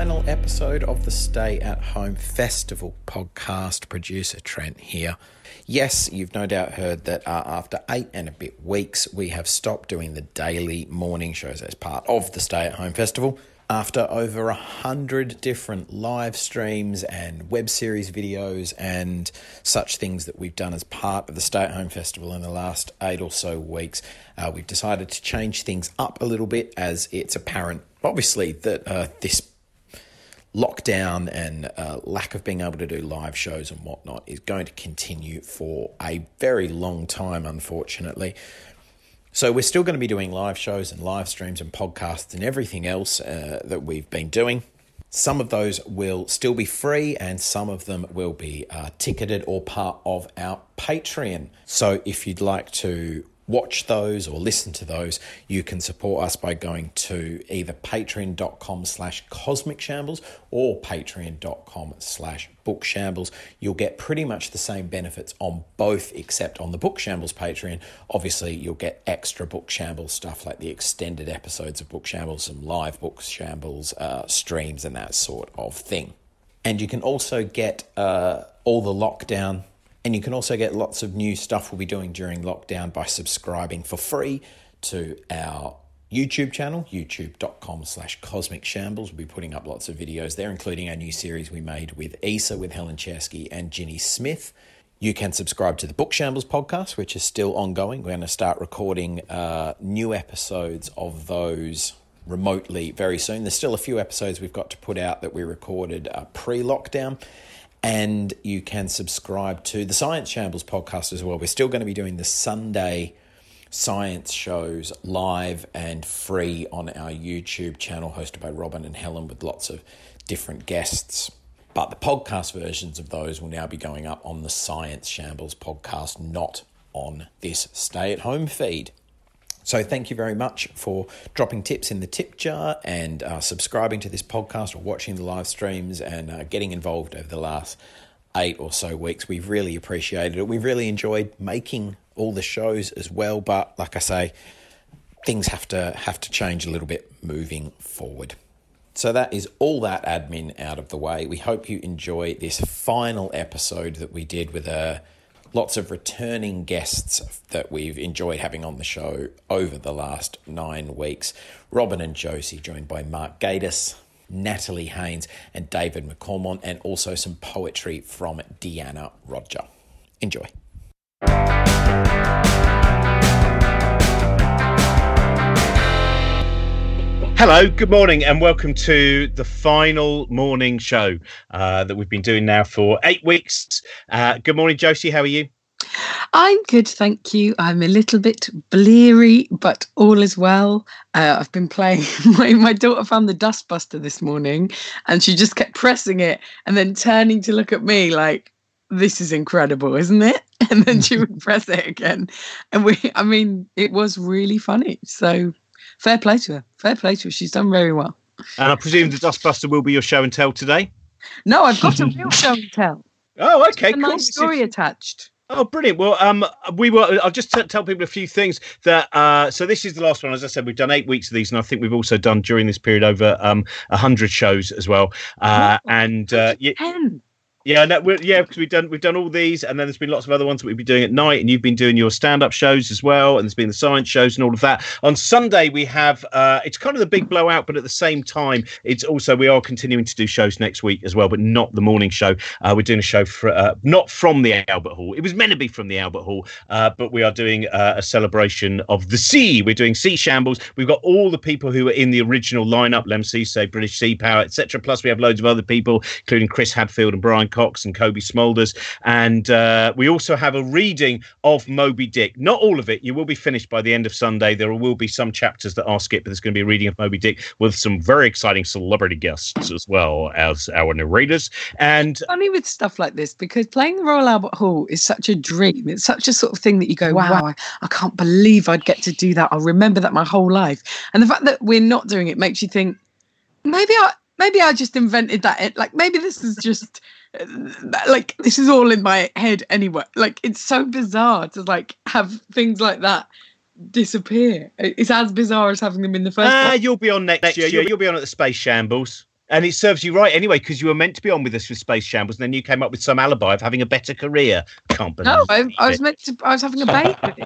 final episode of the Stay at Home Festival podcast. Producer Trent here. Yes, you've no doubt heard that uh, after eight and a bit weeks, we have stopped doing the daily morning shows as part of the Stay at Home Festival. After over a hundred different live streams and web series videos and such things that we've done as part of the Stay at Home Festival in the last eight or so weeks, uh, we've decided to change things up a little bit as it's apparent, obviously, that uh, this lockdown and uh, lack of being able to do live shows and whatnot is going to continue for a very long time, unfortunately. So, we're still going to be doing live shows and live streams and podcasts and everything else uh, that we've been doing. Some of those will still be free, and some of them will be uh, ticketed or part of our Patreon. So, if you'd like to watch those or listen to those, you can support us by going to either patreon.com slash cosmic shambles or patreon.com slash book shambles. You'll get pretty much the same benefits on both, except on the book shambles Patreon. Obviously, you'll get extra book shambles stuff like the extended episodes of book shambles, some live book shambles, uh, streams, and that sort of thing. And you can also get uh, all the lockdown and you can also get lots of new stuff we'll be doing during lockdown by subscribing for free to our YouTube channel, youtube.com slash cosmic shambles. We'll be putting up lots of videos there, including our new series we made with Isa, with Helen Czerski and Ginny Smith. You can subscribe to the Book Shambles podcast, which is still ongoing. We're going to start recording uh, new episodes of those remotely very soon. There's still a few episodes we've got to put out that we recorded uh, pre lockdown and you can subscribe to the Science Shambles podcast as well. We're still going to be doing the Sunday science shows live and free on our YouTube channel, hosted by Robin and Helen, with lots of different guests. But the podcast versions of those will now be going up on the Science Shambles podcast, not on this stay at home feed. So, thank you very much for dropping tips in the tip jar and uh, subscribing to this podcast or watching the live streams and uh, getting involved over the last eight or so weeks. We've really appreciated it. We've really enjoyed making all the shows as well. But, like I say, things have to have to change a little bit moving forward. So that is all that admin out of the way. We hope you enjoy this final episode that we did with a lots of returning guests that we've enjoyed having on the show over the last nine weeks. Robin and Josie, joined by Mark Gatiss, Natalie Haynes, and David McAlmont, and also some poetry from Deanna Rodger. Enjoy. Hello, good morning, and welcome to the final morning show uh, that we've been doing now for eight weeks. Uh, good morning, Josie. How are you? I'm good, thank you. I'm a little bit bleary, but all is well. Uh, I've been playing. My, my daughter found the dustbuster this morning, and she just kept pressing it and then turning to look at me like, "This is incredible, isn't it?" And then she would press it again, and we. I mean, it was really funny. So fair play to her. Fair play to her. She's done very well. And I presume the Dustbuster will be your show and tell today. No, I've got a real show and tell. Oh, okay, a cool. Nice story attached. Oh, brilliant! Well, um, we were. I'll just t- tell people a few things that. Uh, so this is the last one. As I said, we've done eight weeks of these, and I think we've also done during this period over um a hundred shows as well. Uh, and uh, yeah, yeah, no, yeah, because we've done we've done all these, and then there's been lots of other ones that we've been doing at night, and you've been doing your stand-up shows as well, and there's been the science shows and all of that. On Sunday we have uh, it's kind of the big blowout, but at the same time, it's also we are continuing to do shows next week as well, but not the morning show. Uh, we're doing a show for uh, not from the Albert Hall. It was meant to be from the Albert Hall, uh, but we are doing uh, a celebration of the sea. We're doing Sea Shambles. We've got all the people who were in the original lineup, Lemn Sissay British Sea Power, etc. Plus we have loads of other people, including Chris Hadfield and Brian Cox and Cobie Smulders. And uh, we also have a reading of Moby Dick. Not all of it. You will be finished by the end of Sunday. There will be some chapters that are skipped, but there's going to be a reading of Moby Dick with some very exciting celebrity guests as well as our narrators. And it's funny with stuff like this because playing the Royal Albert Hall is such a dream. It's such a sort of thing that you go, wow, I, I can't believe I'd get to do that. I'll remember that my whole life. And the fact that we're not doing it makes you think, maybe I maybe I just invented that. Like maybe this is just like this is all in my head anyway. Like it's so bizarre to like have things like that disappear. It's as bizarre as having them in the first. Ah, you'll be on next, next year. You'll be on at the Space Shambles. and it serves you right anyway because you were meant to be on with us with Space Shambles, and then you came up with some alibi of having a better career. Can't believe No, I, I was meant to. I was having a baby.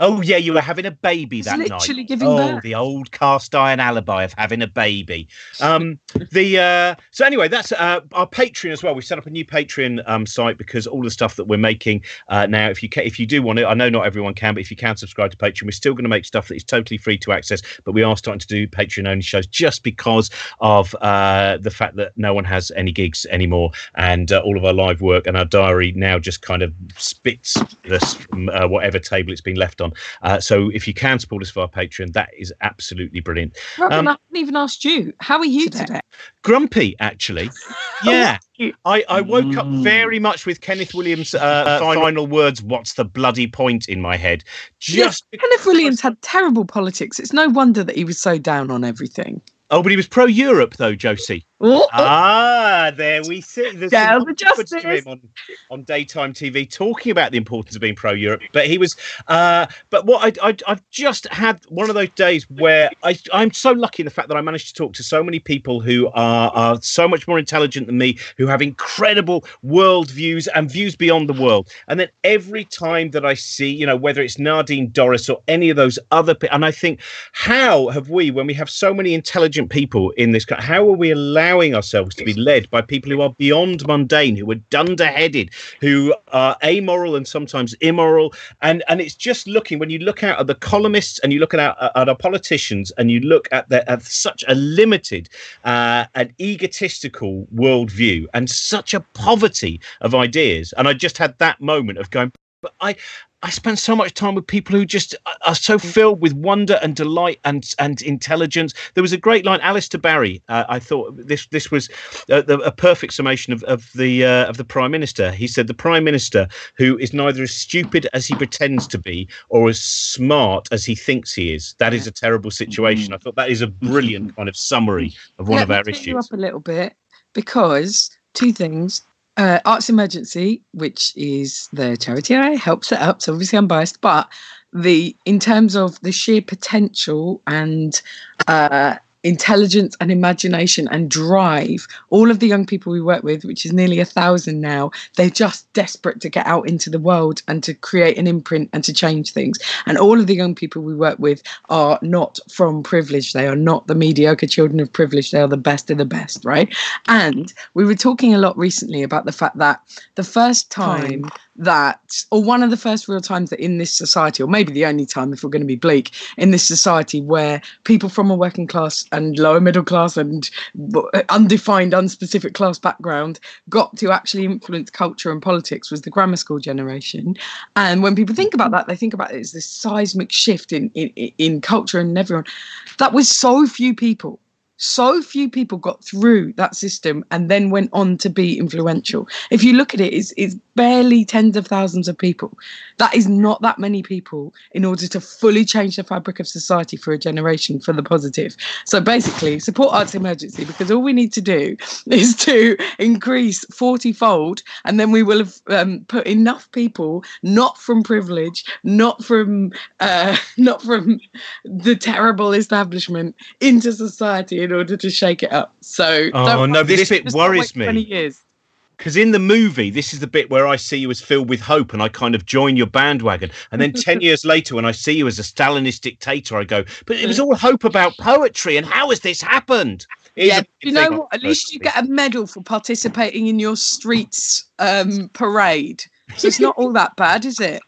Oh yeah, you were having a baby that night. literally giving oh, birth. the old cast iron alibi of having a baby. Um, the uh, so anyway, that's uh, our Patreon as well. We set up a new Patreon um, site because all the stuff that we're making uh, now, if you ca- if you do want it, I know not everyone can, but if you can subscribe to Patreon, we're still going to make stuff that is totally free to access. But we are starting to do Patreon only shows just because of uh, the fact that no one has any gigs anymore, and uh, all of our live work and our diary now just kind of spits us from uh, whatever table it's been left on. Uh, so if you can support us via Patreon, that is absolutely brilliant. Robin, Um, I haven't even asked you. How are you Today. today? Grumpy, actually. Yeah. I, I woke up Mm. very much with Kenneth Williams' uh, final words, what's the bloody point in my head? Yes, Just Kenneth Williams had terrible politics. It's no wonder that he was so down on everything. Oh, but he was pro Europe though, Josie. Ah, there we see. There's some the justice. him on, on daytime TV talking about the importance of being pro Europe. But he was. Uh, but what I, I I've just had one of those days where I I'm so lucky in the fact that I managed to talk to so many people who are are so much more intelligent than me, who have incredible world views and views beyond the world. And then every time that I see, you know, whether it's Nadine Dorries or any of those other, people, and I think, how have we, when we have so many intelligent people in this, country, how are we allowing ourselves to be led by people who are beyond mundane, who are dunderheaded, who are amoral and sometimes immoral? And and it's just looking when you look out at the columnists and you look at our, at our politicians and you look at the, at such a limited uh, and egotistical worldview and such a poverty of ideas. And I just had that moment of going, but I I spend so much time with people who just are- so filled with wonder and delight and and intelligence. There was a great line, Alistair Barry. Uh, I thought this this was a, a perfect summation of of the uh, of the prime minister. He said the prime minister who is neither as stupid as he pretends to be or as smart as he thinks he is. That is a terrible situation. I thought that is a brilliant kind of summary of one Let of our you issues. up a little bit because two things. Uh, Arts Emergency, which is the charity I help set up, so obviously I'm biased, but the in terms of the sheer potential and uh, intelligence and imagination and drive, all of the young people we work with, which is nearly a thousand now, they're just desperate to get out into the world and to create an imprint and to change things. And all of the young people we work with are not from privilege. They are not the mediocre children of privilege. They are the best of the best, right? And we were talking a lot recently about the fact that the first time that, or one of the first real times that in this society, or maybe the only time if we're going to be bleak, in this society where people from a working class and lower middle class and undefined, unspecific class background got to actually influence culture and politics was the grammar school generation. And when people think about that, they think about it as this seismic shift in, in, in culture and everyone. That was so few people. So few people got through that system and then went on to be influential. If you look at it, it's, it's barely tens of thousands of people. That is not that many people in order to fully change the fabric of society for a generation for the positive. So basically, support Arts Emergency because all we need to do is to increase 40 fold, and then we will have um, put enough people, not from privilege, not from uh, not from the terrible establishment, into society in order to shake it up. So Oh, no, this bit worries me. 20 years. because in the movie this is the bit where i see you as filled with hope and i kind of join your bandwagon and then 10 years later when i see you as a stalinist dictator i go but it was all hope about poetry and how has this happened It Yeah, you know what? At least you get a medal for participating in your streets um, parade. So it's not all that bad, is it?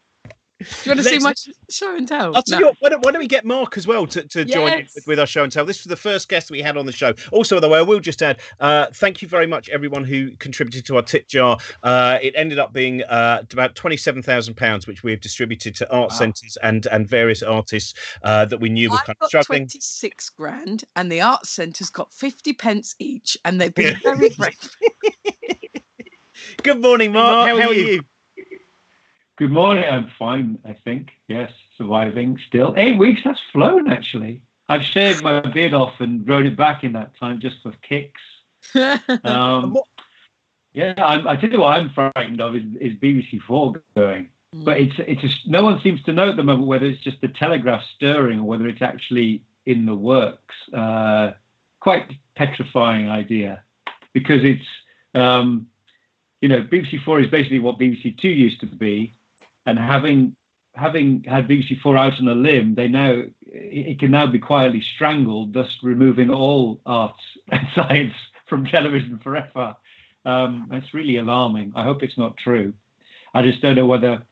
Do you want to see my show and tell? I'll tell No. you what, why, don't, why don't we get Mark as well to, to join in with, with our show and tell? This was the first guest we had on the show. Also, by the way, I will just add, uh, thank you very much, everyone who contributed to our tip jar. Uh, it ended up being uh, about £27,000, which we have distributed to art Wow. centres and, and various artists uh, that we knew were I've kind of got struggling. 26 grand and the art Centre's got 50 pence each and they've been very grateful. Good morning, Mark. How, are you? Good morning. I'm fine, I think. Yes, surviving still. Eight weeks, that's flown actually. I've shaved my beard off and grown it back in that time just for kicks. Um, yeah, I'm, I tell you what I'm frightened of is, is BBC Four going. But it's it's just, no one seems to know at the moment whether it's just the Telegraph stirring or whether it's actually in the works. Uh, quite petrifying idea because it's um, you know BBC Four is basically what BBC Two used to be, and having having had BBC Four out on a limb, they now it can now be quietly strangled, thus removing all arts and science from television forever. Um, that's really alarming. I hope it's not true. I just don't know whether,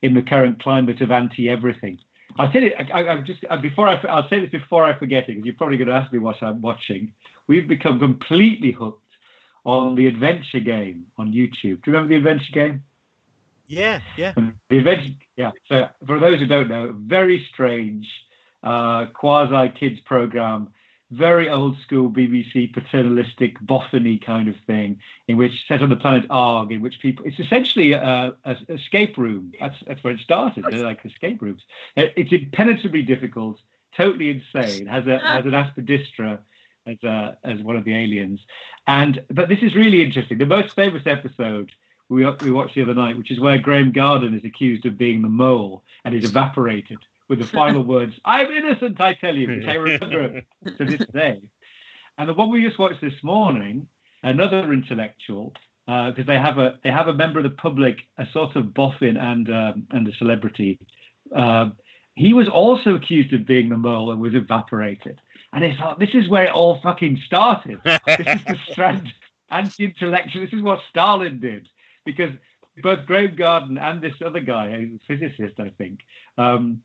in the current climate of anti everything, I'll tell you. I, I, just uh, before I, I'll say this before I forget it, because you're probably going to ask me what I'm watching. We've become completely hooked on the adventure game on YouTube. Do you remember the adventure game? Yeah, yeah. Um, the adventure, yeah. So for those who don't know, very strange uh, quasi kids program very old school BBC paternalistic boffiny kind of thing, in which set on the planet Arg, in which people it's essentially uh, a, a escape room. That's that's where it started. They're like escape rooms. Uh, it's impenetrably difficult, totally insane. Has a has an aspidistra as a, as one of the aliens, and but this is really interesting. The most famous episode we we watched the other night, which is where Graeme Garden is accused of being the mole and is evaporated with the final words, I'm innocent, I tell you, which I remember to this day. And the one we just watched this morning, another intellectual, because uh, they have a they have a member of the public, a sort of boffin and um, and a celebrity. Uh, he was also accused of being the mole and was evaporated. And they thought, this is where it all fucking started. this is the strand anti-intellectual. This is what Stalin did because both Graeme Garden and this other guy, a physicist, I think, um,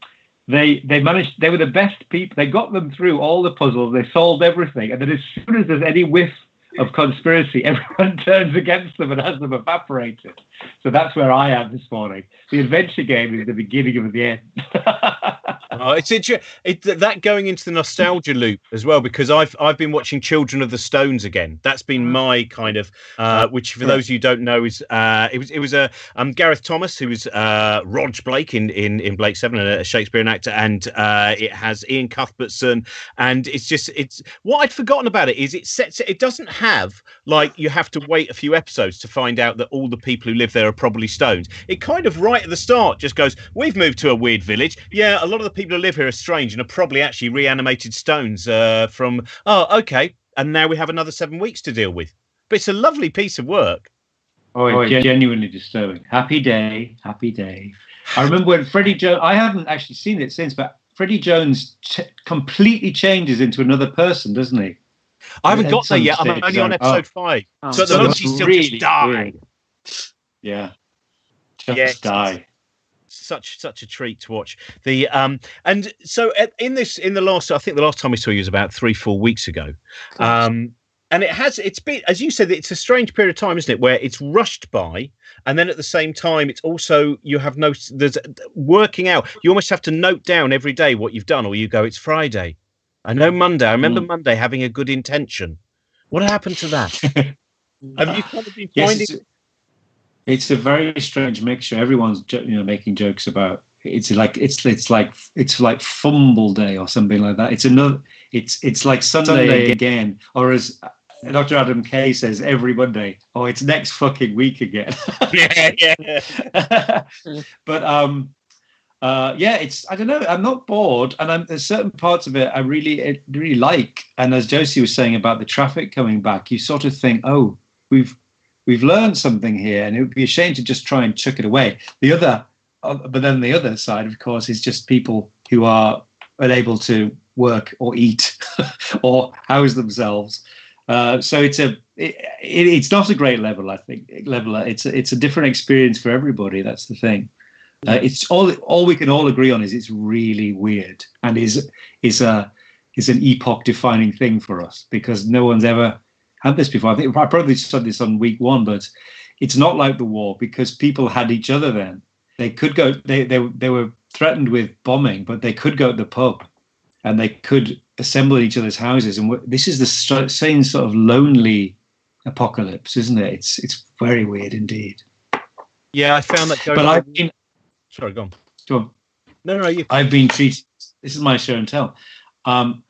they they managed they were the best people they got them through all the puzzles they solved everything and then as soon as there's any whiff of conspiracy everyone turns against them and has them evaporated. So that's where i am this morning. The adventure game is the beginning of the end. Oh, it's it, it, that going into the nostalgia loop as well because I've I've been watching Children of the Stones again. That's been mm. my kind of uh, which for those of you who don't know is uh, it was it was a um Gareth Thomas who was uh, Roj Blake in in in Blake Seven a Shakespearean actor and uh, it has Iain Cuthbertson and it's just it's what I'd forgotten about it is it sets it doesn't have like you have to wait a few episodes to find out that all the people who live there are probably stones. It kind of right at the start just goes we've moved to a weird village. Yeah, a lot of the people who live here are strange and are probably actually reanimated stones uh, from. Oh, okay. And now we have another seven weeks to deal with. But it's a lovely piece of work. Oh, oh it's genuinely disturbing. Happy day, happy day. I remember when Freddie Jones. I haven't actually seen it since, but Freddie Jones ch- completely changes into another person, doesn't he? I haven't got there yet. I'm only on episode oh. five. Oh, so at the moment, still really just die. Yeah. Just yeah, die such such a treat to watch. The um and so in this in the last I think the last time we saw you was about three four weeks ago. Um, and it has it's been as you said it's a strange period of time isn't it where it's rushed by and then at the same time it's also you have no there's working out you almost have to note down every day what you've done or you go it's friday i know monday i remember mm. monday having a good intention what happened to that have you kind of been finding yes, it's a very strange mixture. Everyone's you know making jokes about it's like it's it's like it's like fumble day or something like that. It's another it's it's like Sunday, Sunday again, or as Dr. Adam Kay says every Monday, oh, it's next fucking week again. yeah, yeah. but um, uh, yeah, it's I don't know. I'm not bored, and I'm, there's certain parts of it I really really like. And as Josie was saying about the traffic coming back, you sort of think, oh, we've we've learned something here, and it would be a shame to just try and chuck it away. The other, uh, but then the other side, of course, is just people who are unable to work or eat or house themselves. Uh, so it's a it, it, it's not a great level, I think. Level it's a, it's a different experience for everybody. That's the thing. Uh, it's all all we can all agree on is it's really weird and is is a is an epoch defining thing for us because no one's ever had this before. I think I probably said this on week one, but it's not like the war because people had each other then. They could go. They they they were threatened with bombing, but they could go to the pub, and they could assemble in each other's houses. And this is the same sort of lonely apocalypse, isn't it? It's it's very weird indeed. Yeah, I found that. but I've been sorry, go on. Go on. No, no, you. I've been treated. This is my show and tell. Um,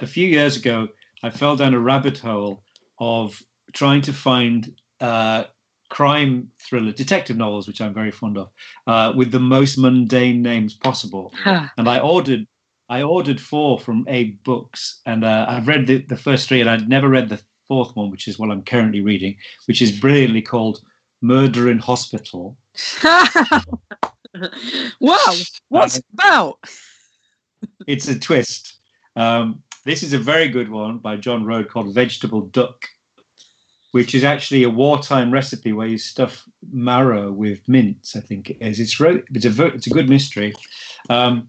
a few years ago, I fell down a rabbit hole of trying to find uh, crime thriller detective novels, which I'm very fond of, uh, with the most mundane names possible. Huh. And I ordered I ordered four from Abe Books, and uh, I've read the, the first three, and I'd never read the fourth one, which is what I'm currently reading, which is brilliantly called Murder in Hospital. wow, what's it about? It's a twist. Um, this is a very good one by John Rhode called Vegetable Duck, which is actually a wartime recipe where you stuff marrow with mince. I think it is. It's ro- it's a ver- it's a good mystery. Um,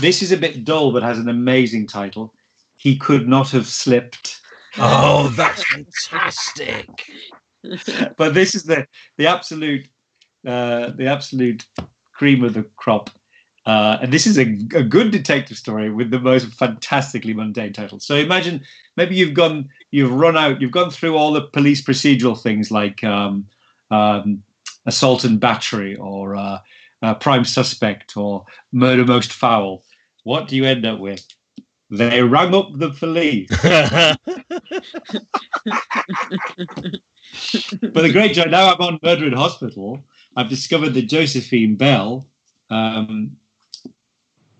this is a bit dull, but has an amazing title. He could not have slipped. Oh, that's fantastic. but this is the the absolute uh, the absolute cream of the crop. Uh, and this is a, a good detective story with the most fantastically mundane title. So imagine maybe you've gone, you've run out, you've gone through all the police procedural things like um, um, assault and battery or uh, uh, prime suspect or murder most foul. What do you end up with? They rang up the police. but the great joy now I'm on Murder in Hospital. I've discovered that Josephine Bell, um,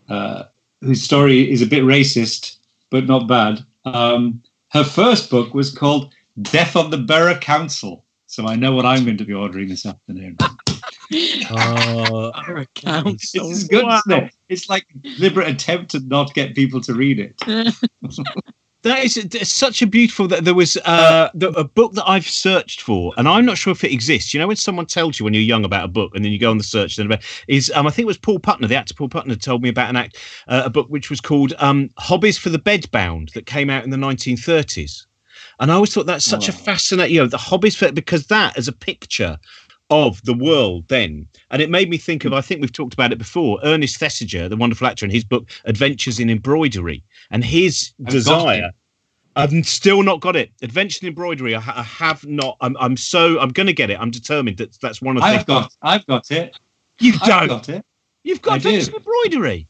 uh, whose story is a bit racist but not bad, um, her first book was called Death on the Borough Council. So I know what I'm going to be ordering this afternoon. Oh, This is good, Wow. it? It's like a deliberate attempt to not get people to read it. That is it's such a beautiful. That there was uh, the, a book that I've searched for, and I'm not sure if it exists. You know, when someone tells you when you're young about a book, and then you go on the search, then about is um, I think it was Paul Putner, the actor Paul Putner, told me about an act, uh, a book which was called um, Hobbies for the Bedbound that came out in the 1930s, and I always thought that's such a fascinating. You know, the hobbies for because that as a picture of the world then. And it made me think of, hmm. I think we've talked about it before, Ernest Thesiger, the wonderful actor, in his book Adventures in Embroidery. And his I've desire. I've still not got it. Adventures in Embroidery. I, I have not. I'm. I'm so. I'm going to get it. I'm determined. That that's one of the. I've got, I've got it. You I've don't. got it. You've got I do. Adventures in Embroidery.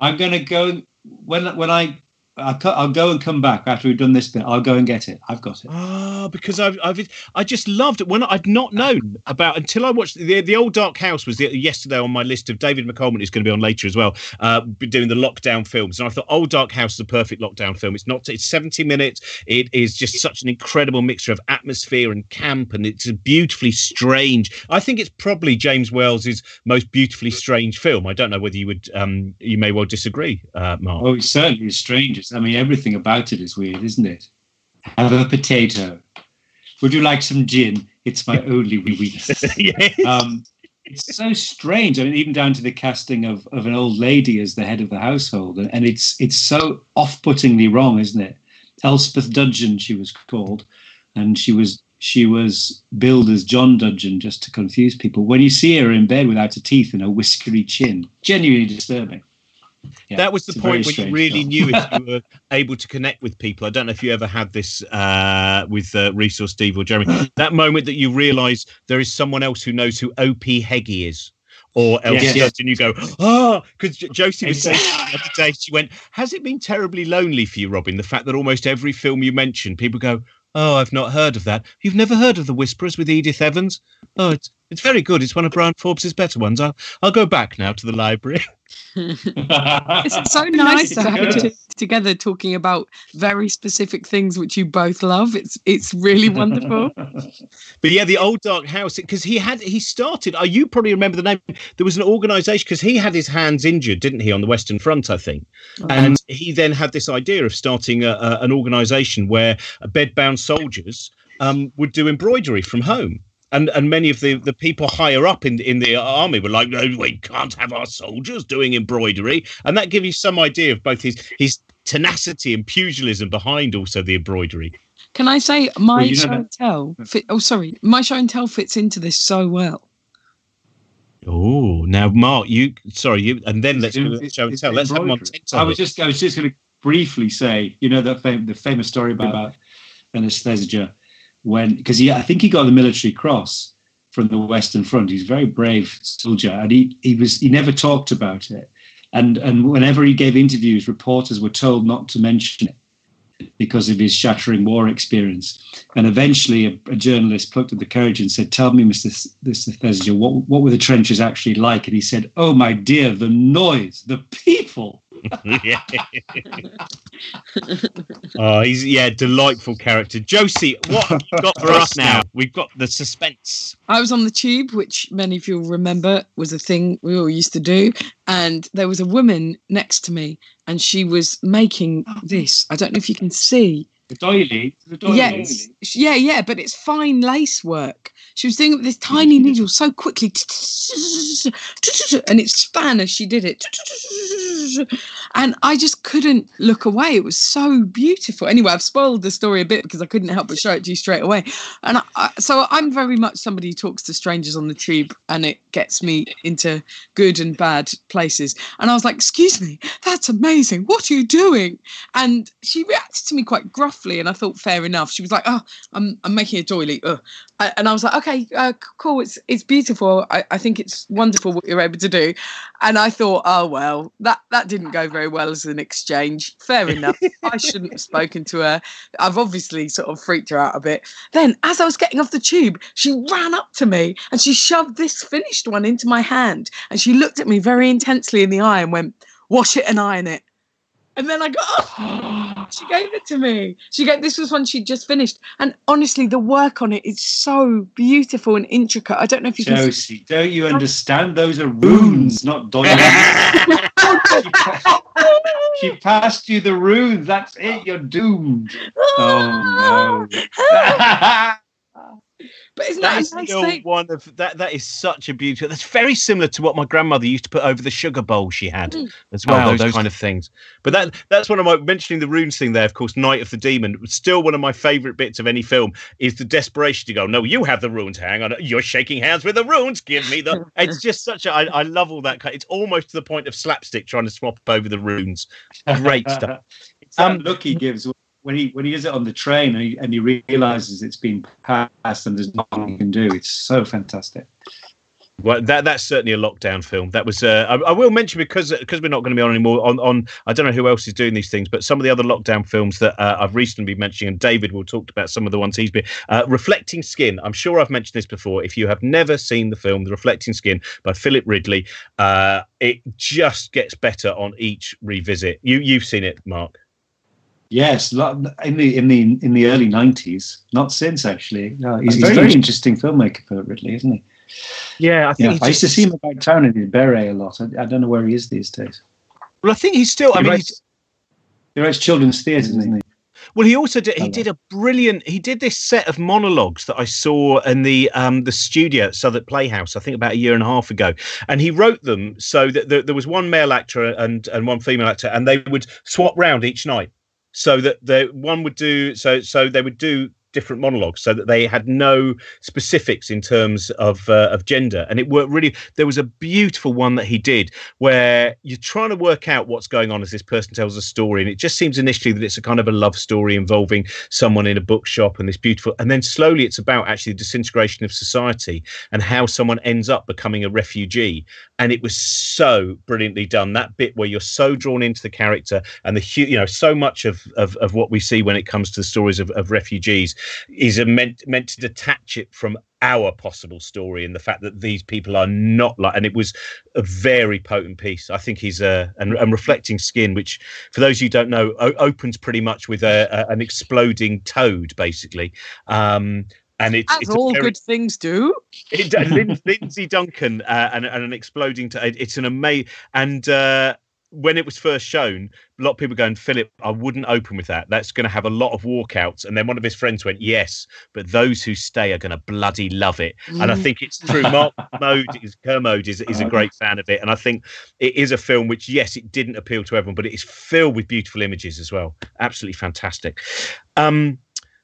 I'm going to go when when I I'll, I'll go and come back after we've done this bit. I'll go and get it. I've got it. Ah, because I've, I've, I just loved it when I'd not known about until I watched the the old Dark House was the, yesterday on my list of David McAlmont who's going to be on later as well, uh, doing the lockdown films, and I thought Old Dark House is a perfect lockdown film. It's not, it's seventy minutes. It is just such an incredible mixture of atmosphere and camp, and it's beautifully strange. I think it's probably James Whale's most beautifully strange film. I don't know whether you would, um, you may well disagree, uh, Mark. Oh, it certainly is I mean, everything about it is weird, isn't it? Have a potato. Would you like some gin? It's my only weakness. yes. um, it's so strange. I mean, even down to the casting of, of an old lady as the head of the household, and, and it's it's so off-puttingly wrong, isn't it? Elspeth Dudgeon, she was called, and she was she was billed as John Dudgeon just to confuse people. When you see her in bed without her teeth and a whiskery chin, genuinely disturbing. Yeah, that was the it's a very point where you really film. knew if you were able to connect with people. I don't know if you ever had this uh, with uh, or Steve or Jeremy. that moment that you realise there is someone else who knows who O. P. Heggie is. Or else, Yes. yes. and you go, oh, because Josie was saying the other day, she went, Has it been terribly lonely for you, Robin? The fact that almost every film you mention, people go, Oh, I've not heard of that. You've never heard of The Whisperers with Edith Evans? Oh, it's it's very good. It's one of Bryan Forbes's better ones. I'll I'll go back now to the library. It's so nice to have you together talking about very specific things which you both love. It's it's really wonderful. But yeah, the old dark house because he had he started. Oh, you probably remember the name. There was an organisation because he had his hands injured, didn't he, on the Western Front? I think, and he then had this idea of starting a, a, an organisation where bedbound soldiers um, would do embroidery from home. And, and many of the, the people higher up in in the army were like, no, we can't have our soldiers doing embroidery, and that gives you some idea of both his his tenacity and pugilism behind also the embroidery. Can I say my Well, show and tell? Fit, oh, sorry, my show and tell fits into this so well. Oh, now Mark, you sorry, you and then let's do It's- show and tell. Let's have them on embroidery. TikTok. I was just I was just going to briefly say, you know, that fam- the famous story about, about Ernest Thesiger when because he I think he got the military cross from the Western Front. He's a very brave soldier, and he he was he never talked about it. And and whenever he gave interviews, reporters were told not to mention it because of his shattering war experience. And eventually, a, a journalist plucked up the courage and said, "Tell me, Mister Mr. Thesiger, what what were the trenches actually like?" And he said, "Oh my dear, the noise, the people." Delightful. yeah. oh, he's yeah, delightful character. Josie, what have you got for us now? We've got the suspense. I was on the tube, which many of you'll remember was a thing we all used to do. And there was a woman next to me, and she was making this. I don't know if you can see. The doily. The doily. Yes. Yeah, yeah, but it's fine lace work. She was doing it with this tiny needle so quickly, and it span as she did it. And I just couldn't look away. It was so beautiful. Anyway, I've spoiled the story a bit because I couldn't help but show it to you straight away. And I, I, so I'm very much somebody who talks to strangers on the tube, and it gets me into good and bad places. And I was like, "Excuse me, that's amazing. What are you doing?" And she reacted to me quite gruffly, and I thought, fair enough. She was like, "Oh, I'm I'm making a doily," And I was like, "Okay." okay, uh, cool. It's it's beautiful. I, I think it's wonderful what you're able to do. And I thought, oh well, that that didn't go very well as an exchange. Fair enough. I shouldn't have spoken to her. I've obviously sort of freaked her out a bit. Then, as I was getting off the tube, she ran up to me and she shoved this finished one into my hand. And she looked at me very intensely in the eye and went, "Wash it and iron it." And then I got, oh, she gave it to me. She gave this was one she just finished, and honestly, the work on it is so beautiful and intricate. I don't know if you Josie, can... don't you understand? Those are runes, not doilies. she passed you the runes. That's it. You're doomed. Oh no. But isn't that, that is nice still thing? one of that. That is such a beautiful. That's very similar to what my grandmother used to put over the sugar bowl she had Mm. as well. Oh, those, those- kind of things. But that that's one of my mentioning the runes thing there. Of course, Night of the Demon. Still one of my favourite bits of any film is the desperation to go. No, you have the runes. Hang on, you're shaking hands with the runes. Give me the. it's just such a. I, I love all that. kind It's almost to the point of slapstick trying to swap up over the runes. Great stuff. It's that Um, look he gives when he when he is it on the train and he, and he realizes it's been passed and there's nothing he can do. It's so fantastic. Well, that that's certainly a lockdown film. That was. Uh, I, I will mention because because we're not going to be on anymore. On on I don't know who else is doing these things, but some of the other lockdown films that uh, I've recently been mentioning, and David will talk about some of the ones he's been. Uh, Reflecting Skin. I'm sure I've mentioned this before. If you have never seen the film, The Reflecting Skin by Philip Ridley, uh, it just gets better on each revisit. You you've seen it, Mark. Yes, in the in the in the early nineties, not since actually. No, he's, He's he's a very interesting filmmaker, Philip Ridley, isn't he? Yeah, I think. Yeah, I used to see him about town in his beret a lot. I, I don't know where he is these days. Well, I think he's still. I He mean, writes- he's, He writes children's theatre, doesn't he? Well, he also did. He did a brilliant. He did this set of monologues that I saw in the um the studio at Southwark Playhouse. I think about a year and a half ago, and he wrote them so that there, there was one male actor and and one female actor, and they would swap round each night, so that the one would do so so they would do different monologues so that they had no specifics in terms of uh, of gender. And it worked really there was a beautiful one that he did where you're trying to work out what's going on as this person tells a story. And it just seems initially that it's a kind of a love story involving someone in a bookshop and this beautiful and then slowly it's about actually the disintegration of society and how someone ends up becoming a refugee and it was so brilliantly done. That bit where you're so drawn into the character and the you know so much of of, of what we see when it comes to the stories of, of refugees is meant meant to detach it from our possible story and the fact that these people are not like and it was a very potent piece. I think he's a and, and reflecting skin which for those you don't know o- opens pretty much with a, a an exploding toad basically. Um and it's, As it's all very- good things do. it, uh, Lin- Lindsay Duncan uh, and, and an exploding. T- it's an amazing. And uh, when it was first shown, a lot of people going, Philip, I wouldn't open with that. That's going to have a lot of walkouts. And then one of his friends went, Yes, but those who stay are going to bloody love it. And I Mm. think it's true. Mark Mode is Kermode is, is a great fan of it. And I think it is a film which, yes, it didn't appeal to everyone, but it is filled with beautiful images as well. Absolutely fantastic. Um,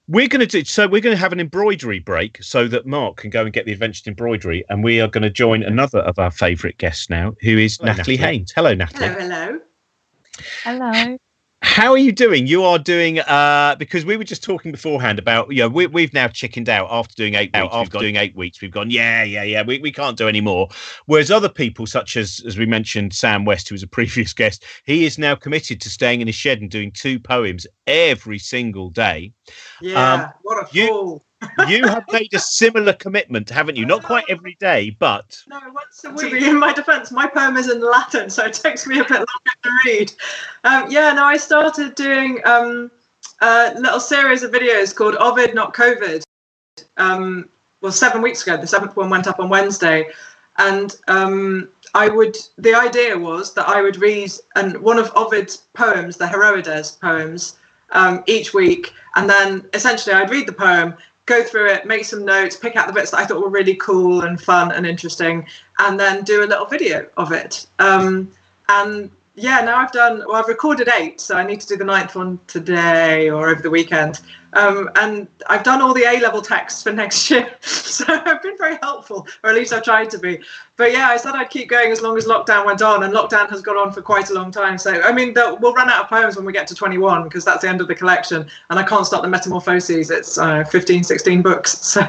we're going to do so. We're going to have an embroidery break so that Mark can go and get the adventure embroidery, and we are going to join another of our favourite guests now, who is Hello, Natalie Natalie. Haynes. Hello, Natalie. Hello, hello. Hello. How are you doing? You are doing uh because we were just talking beforehand about you know we, we've now chickened out after doing eight weeks. After doing eight weeks, we've gone yeah yeah yeah we, we can't do any more. Whereas other people, such as as we mentioned, Sam West, who was a previous guest, he is now committed to staying in his shed and doing two poems every single day. Yeah, Um, what a fool. you have made a similar commitment, haven't you? Not quite every day, but no, once a week. In my defence, my poem is in Latin, so it takes me a bit longer to read. Um, yeah, no, I started doing um, a little series of videos called Ovid, not COVID. Um, well, seven weeks ago, the seventh one went up on Wednesday, and um, I would. The idea was that I would read and one of Ovid's poems, the Heroides poems, um, each week, and then essentially I'd read the poem, go through it, make some notes, pick out the bits that I thought were really cool and fun and interesting, and then do a little video of it. Um, and yeah, now I've done, well, I've recorded eight, so I need to do the ninth one today or over the weekend. Um, and I've done all the A level texts for next year. so I've been very helpful, or at least I've tried to be. But yeah, I said I'd keep going as long as lockdown went on, and lockdown has gone on for quite a long time. So, I mean, we'll run out of poems when we get to 21 because that's the end of the collection. And I can't start the Metamorphoses. It's uh, 15, 16 books. So,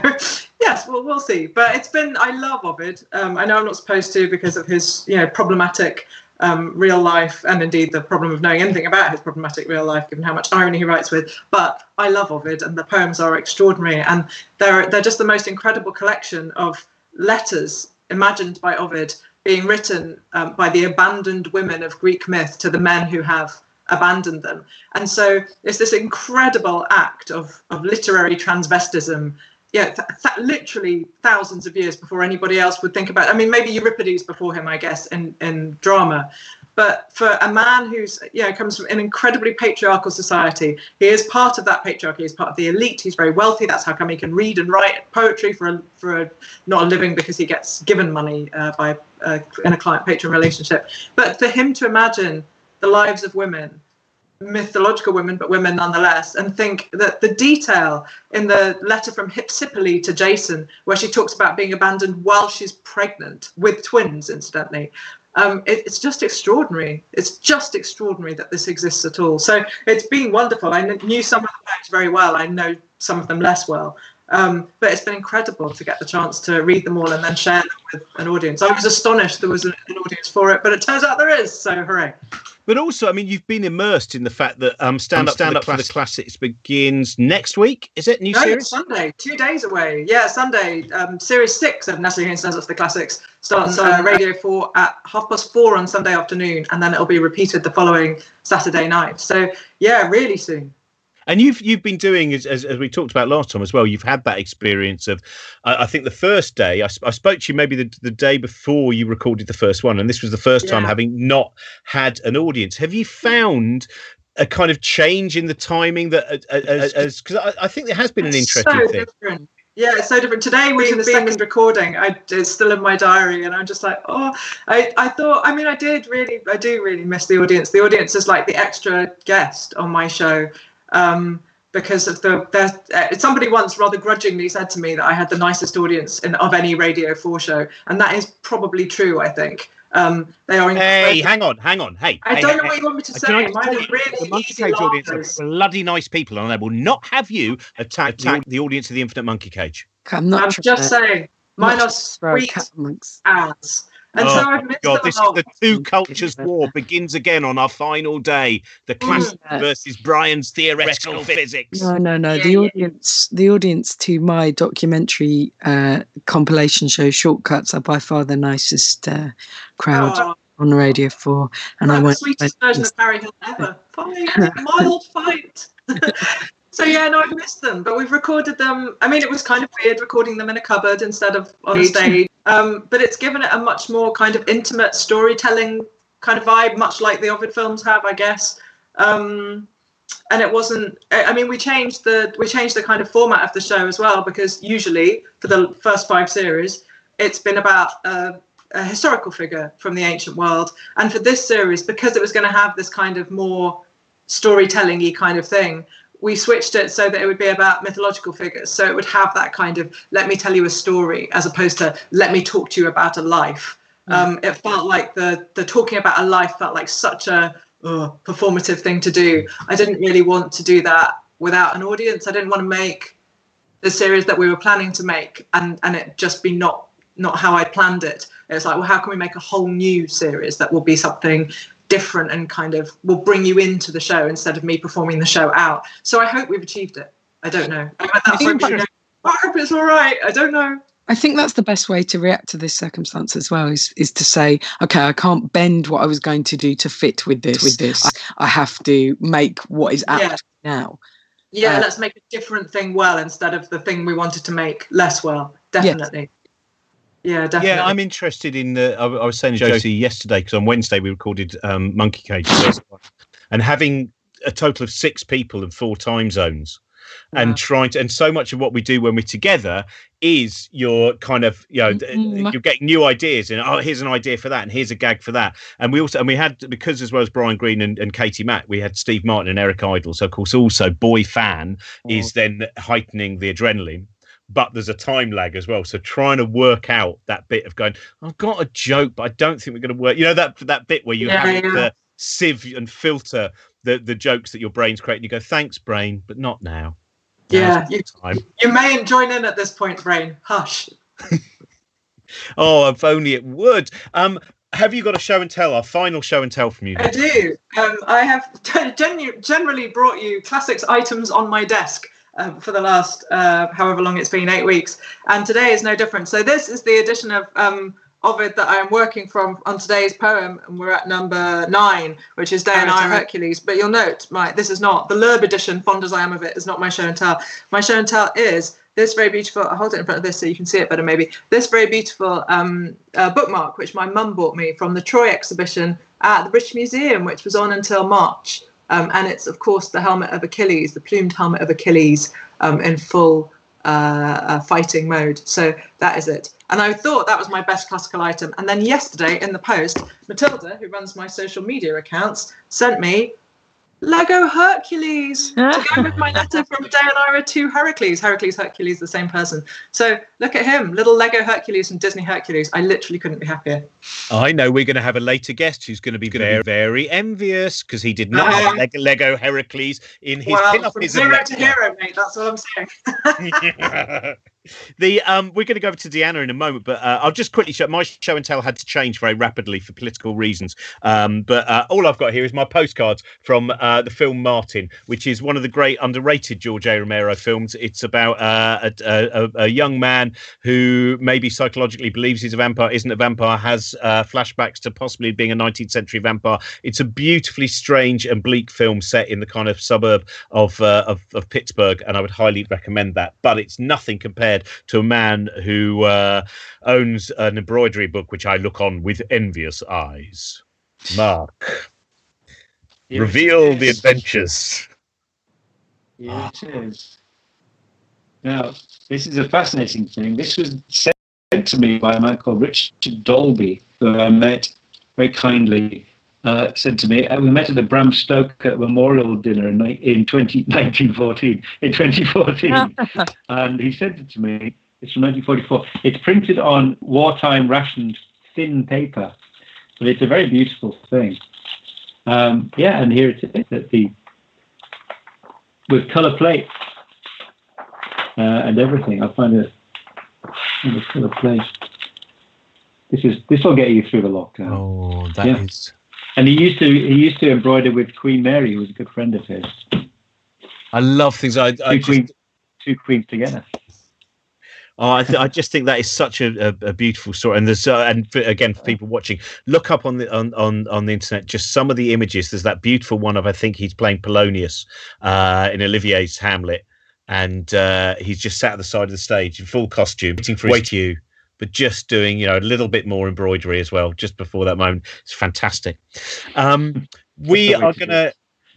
yes, well, we'll see. But it's been, I love Ovid. Um, I know I'm not supposed to because of his, you know, problematic um, real life and indeed the problem of knowing anything about his problematic real life, given how much irony he writes with. But I love Ovid, and the poems are extraordinary, and they're they're just the most incredible collection of letters imagined by Ovid being written um, by the abandoned women of Greek myth to the men who have abandoned them. And so it's this incredible act of, of literary transvestism yeah, th- literally thousands of years before anybody else would think about. It. I mean, maybe Euripides before him, I guess, in in drama. But for a man who's yeah comes from an incredibly patriarchal society, he is part of that patriarchy. He's part of the elite. He's very wealthy. That's how come he can read and write poetry for a, for a, not a living because he gets given money uh, by uh, in a client patron relationship. But for him to imagine the lives of women mythological women, but women nonetheless, and think that the detail in the letter from Hypsipyle to Jason, where she talks about being abandoned while she's pregnant with twins, incidentally, um, it, it's just extraordinary. It's just extraordinary that this exists at all. So it's been wonderful. I knew some of the facts very well. I know some of them less well. Um, but it's been incredible to get the chance to read them all and then share them with an audience. I was astonished there was an audience for it, but it turns out there is. So hooray! But also, I mean, you've been immersed in the fact that um, stand up, stand up for the classics begins next week. Is it new no, series? Sunday, two days away. Yeah, Sunday. Um, series six of Natalie Haynes stands up for the classics starts on uh, Radio Four at half past four on Sunday afternoon, and then it'll be repeated the following Saturday night. So yeah, really soon. And you've you've been doing as, as, as we talked about last time as well. You've had that experience of, I, I think the first day I, I, spoke to you maybe the, the day before you recorded the first one, and this was the first yeah. time having not had an audience. Have you found a kind of change in the timing that as because I, I, think there has been an interesting so thing. Different. Yeah, it's so different. Today we the second recording. I, it's still in my diary, and I'm just like, oh, I, I thought. I mean, I did really, I do really miss the audience. The audience is like the extra guest on my show, um, because of the uh, somebody once rather grudgingly said to me that I had the nicest audience in, of any Radio Four show, and that is probably true. I think um, they are. Hey, hang on, hang on. Hey, I hey, don't hey, know what you want me to say. Mine are really the Monkey Cage audience are bloody nice people, and they will not have you attack, attack the audience of the Infinite Monkey Cage. I'm not. I'm just saying, mine are sweet as. And oh, so I've missed God, this is the two cultures war begins again on our final day. The classic yeah. versus Brian's theoretical physics. No, no, no. Yeah, the yeah. audience, the audience to my documentary uh, compilation show, Shortcuts, are by far the nicest uh, crowd oh. on Radio Four. And I went. The sweetest version of Barry Hill ever. Fight, mild fight. So yeah, no, I've missed them, but we've recorded them. I mean, it was kind of weird recording them in a cupboard instead of on stage. Um, but it's given it a much more kind of intimate storytelling kind of vibe, much like the Ovid films have, I guess. Um, and it wasn't. I mean, we changed the we changed the kind of format of the show as well because usually for the first five series, it's been about a, a historical figure from the ancient world, and for this series, because it was going to have this kind of more storytelling-y kind of thing we switched it so that it would be about mythological figures. So it would have that kind of let me tell you a story as opposed to let me talk to you about a life. Mm. Um, it felt like the the talking about a life felt like such a uh, performative thing to do. I didn't really want to do that without an audience. I didn't want to make the series that we were planning to make and and it just be not not how I planned it. It's like, well, how can we make a whole new series that will be something different and kind of will bring you into the show instead of me performing the show out. So I hope we've achieved it. I don't know. I hope it's all right. I don't know. I think that's the best way to react to this circumstance as well is is to say, okay, I can't bend what I was going to do to fit with this. With this, I, I have to make what is apt Yeah. now. Yeah, Uh, let's make a different thing well instead of the thing we wanted to make less well. Definitely. Yeah, definitely. Yeah, I'm interested in the. I, I was saying to Josie yesterday because on Wednesday we recorded um, Monkey Cage, and having a total of six people in four time zones, and trying to. And so much of what we do when we're together is you're kind of you know th- Mhm. you're getting new ideas and oh here's an idea for that and here's a gag for that and we also and we had because as well as Brian Greene and, and Katie Mack we had Steve Martin and Eric Idle so of course also boy fan is then heightening the adrenaline but there's a time lag as well. So trying to work out that bit of going, I've got a joke, but I don't think we're going to work. You know that that bit where you Yeah, have yeah. to sieve and filter the the jokes that your brain's creating. You go, thanks, brain, but not now. Yeah, you, you may join in at this point, Brain. Hush. Oh, if only it would. Um, have you got a show and tell? Our final show and tell from you. I do. Um, I have genu- generally brought you classics items on my desk um, for the last uh, however long it's been, eight weeks. And today is no different. So this is the edition of um, Ovid that I am working from on today's poem, and we're at number nine, which is Deianira Hercules. But you'll note, my this is not the Loeb edition. Fond as I am of it, is not my show and tell. My show and tell is this very beautiful. I'll hold it in front of this so you can see it better, maybe. This very beautiful um, uh, bookmark, which my mum bought me from the Troy exhibition at the British Museum, which was on until March. Um, and it's, of course, the helmet of Achilles, the plumed helmet of Achilles um, in full uh, uh, fighting mode. So that is it. And I thought that was my best classical item. And then yesterday in the post, Matilda, who runs my social media accounts, sent me Lego Hercules to go with my letter from Deianira to Heracles. Heracles, Hercules, the same person. So look at him, little Lego Hercules and Disney Hercules. I literally couldn't be happier. I know we're going to have a later guest who's going to be very, very envious because he did not have Um, Lego, Lego Heracles in his well, pin-up from zero to hero, mate. That's what I'm saying. the um we're going to go over to Deanna in a moment but uh, i'll just quickly show my show and tell had to change very rapidly for political reasons. Um but uh, all i've got here is my postcards from uh, the film martin which is one of the great underrated george a. Romero films. It's about uh, a, a, a young man who maybe psychologically believes he's a vampire isn't a vampire has uh, flashbacks to possibly being a 19th century vampire. It's a beautifully strange and bleak film set in the kind of suburb of, uh, of of Pittsburgh, and I would highly recommend that. But it's nothing compared to a man who uh, owns an embroidery book, which I look on with envious eyes. Mark, reveal the adventures. Here it is. Now, this is a fascinating thing. This was sent to me by a man called Richard Dalby, who I met very kindly. Uh, said to me, uh, we met at the Bram Stoker Memorial Dinner in, in 20, 1914. In 2014, and he sent it to me. It's from 1944. It's printed on wartime rationed thin paper, but it's a very beautiful thing. Um, yeah, and here it is at the with color plate uh, and everything. I'll find it in the color plate. This is this will get you through the lockdown. Oh, that is. Yeah. And he used to he used to embroider with Queen Mary, who was a good friend of his. I love things. I, I Two just, queens, two queens together. Oh, I, th- I just think that is such a, a, a beautiful story, and there's uh, and for, again for people watching, look up on the on, on on the internet just some of the images. There's that beautiful one of I think he's playing Polonius uh, in Olivier's Hamlet, and uh, he's just sat at the side of the stage in full costume, waiting for his cue, but just doing you know a little bit more embroidery as well just before that moment. It's fantastic. Um, we That's the way are going to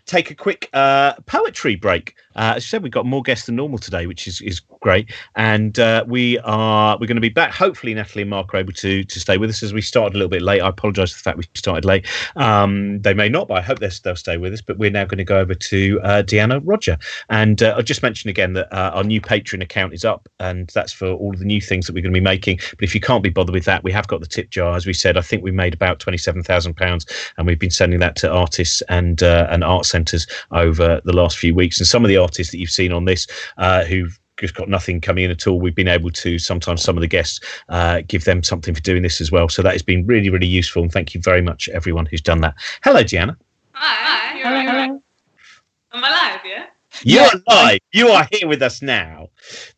take a quick uh, poetry break. Uh, as I said, we've got more guests than normal today, which is, is great. And uh, we are we're going to be back. Hopefully, Natalie and Mark are able to to stay with us as we started a little bit late. I apologise for the fact we started late. Um, they may not, but I hope they'll, stay with us. But we're now going to go over to uh, Deanna Rodger. And uh, I'll just mention again that uh, our new Patreon account is up, and that's for all of the new things that we're going to be making. But if you can't be bothered with that, we have got the tip jar. As we said, I think we made about twenty-seven thousand pounds, and we've been sending that to artists and uh, and art centres over the last few weeks. And some of the artists that you've seen on this uh, who've just got nothing coming in at all. We've been able to sometimes some of the guests uh, give them something for doing this as well. So that has been really, really useful. And thank you very much, everyone who's done that. Hello, Deanna. Hi. You're right, you're right. Am I live? Yeah. You're Yeah, alive. You are here with us now.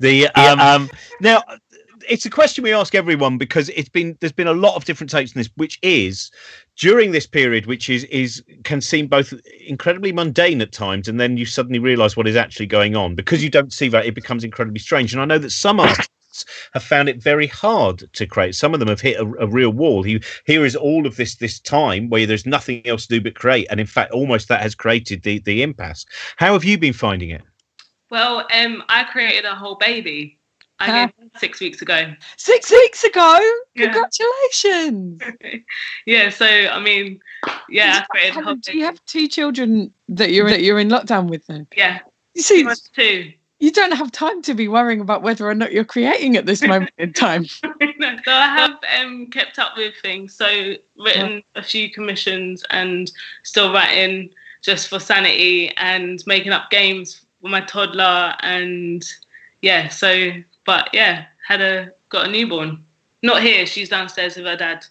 The um, um now it's a question we ask everyone because it's been there's been a lot of different takes on this, which is during this period, which is is can seem both incredibly mundane at times, and then you suddenly realise what is actually going on because you don't see that it becomes incredibly strange. And I know that some artists have found it very hard to create. Some of them have hit a, a real wall. He, here is all of this this time where there's nothing else to do but create, and in fact, almost that has created the the impasse. How have you been finding it? Well, um, I created a whole baby. I Huh? gave birth six weeks ago. Six weeks ago. Yeah. Congratulations. yeah, so I mean, yeah, created a do you have two children that you're that you're in lockdown with then? Yeah, You see, two. you don't have time to be worrying about whether or not you're creating at this moment in time. so I have um, kept up with things. So written a few commissions and still writing just for sanity and making up games for my toddler and yeah. So but yeah, had a got a newborn. Not here. She's downstairs with her dad.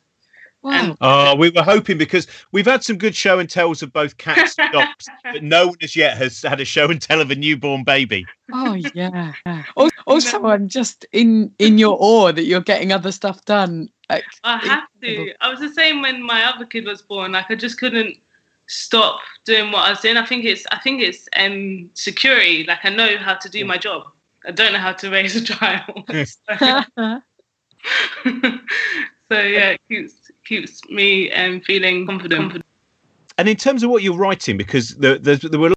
Wow. Oh, we were hoping because we've had some good show and tells of both cats and dogs, but no one as yet has had a show and tell of a newborn baby. Oh yeah. Al- Also, I'm just in in your awe that you're getting other stuff done. Like, I have to. I was the same when my other kid was born. Like I just couldn't stop doing what I was doing. I think it's I think it's um security. Like I know how to do my job. I don't know how to raise a child. so, so yeah, it keeps keeps me um feeling confident. And in terms of what you're writing, because there, there, there were a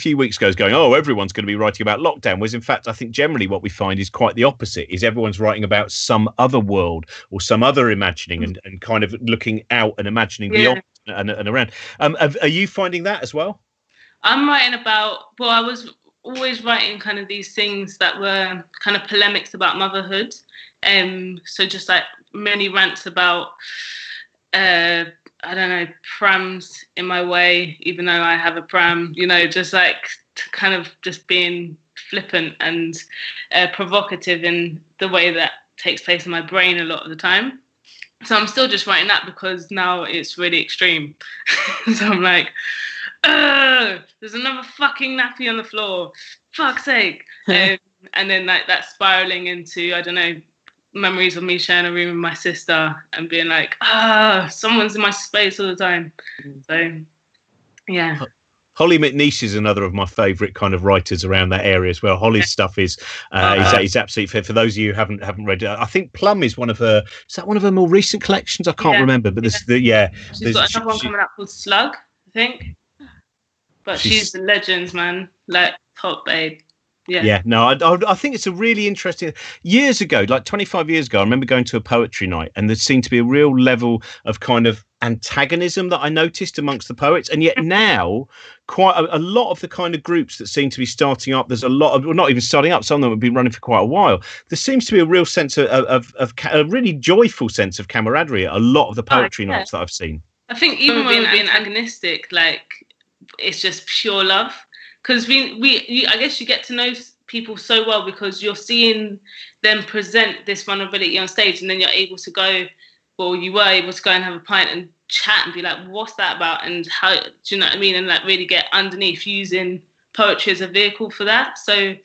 few weeks ago going, oh, everyone's going to be writing about lockdown. Whereas in fact, I think generally what we find is quite the opposite: is everyone's writing about some other world or some other imagining and, and kind of looking out and imagining Yeah. beyond and, and around. Um, have- are you finding that as well? I'm writing about well, I was always writing kind of these things that were kind of polemics about motherhood. Um so just like many rants about uh I don't know, prams in my way, even though I have a pram, you know, just like kind of just being flippant and uh, provocative in the way that takes place in my brain a lot of the time. So I'm still just writing that because now it's really extreme. so I'm like, Ugh, there's another fucking nappy on the floor. Fuck's sake. um, and then like that spiraling into, I don't know, memories of me sharing a room with my sister and being like, ah, someone's in my space all the time. So yeah. Hollie McNish is another of my favourite kind of writers around that area as well. Hollie's stuff is uh, Uh-huh. is, is absolutely fit. For those of you who haven't haven't read it, I think Plum is one of her. Is that one of her more recent collections? I can't Yeah. remember, but this the yeah. She's there's- got another one she- coming up called Slug, I think. But She's- she's, the legends, man. Like top babe. Yeah. Yeah, no, I, I, I think it's a really interesting. Years ago, like 25 years ago, I remember going to a poetry night, and there seemed to be a real level of kind of antagonism that I noticed amongst the poets. And yet now, quite a, a lot of the kind of groups that seem to be starting up, there's a lot of, well, not even starting up, some of them have been running for quite a while. There seems to be a real sense of, of, of ca- a really joyful sense of camaraderie at a lot of the Oh, poetry yeah. nights that I've seen. I think even when we're being antagonistic, like it's just pure love. Because we, we, you, I guess you get to know people so well because you're seeing them present this vulnerability on stage, and then you're able to go, well, you were able to go and have a pint and chat and be like, what's that about, and how do you know what I mean, and like really get underneath using poetry as a vehicle for that. So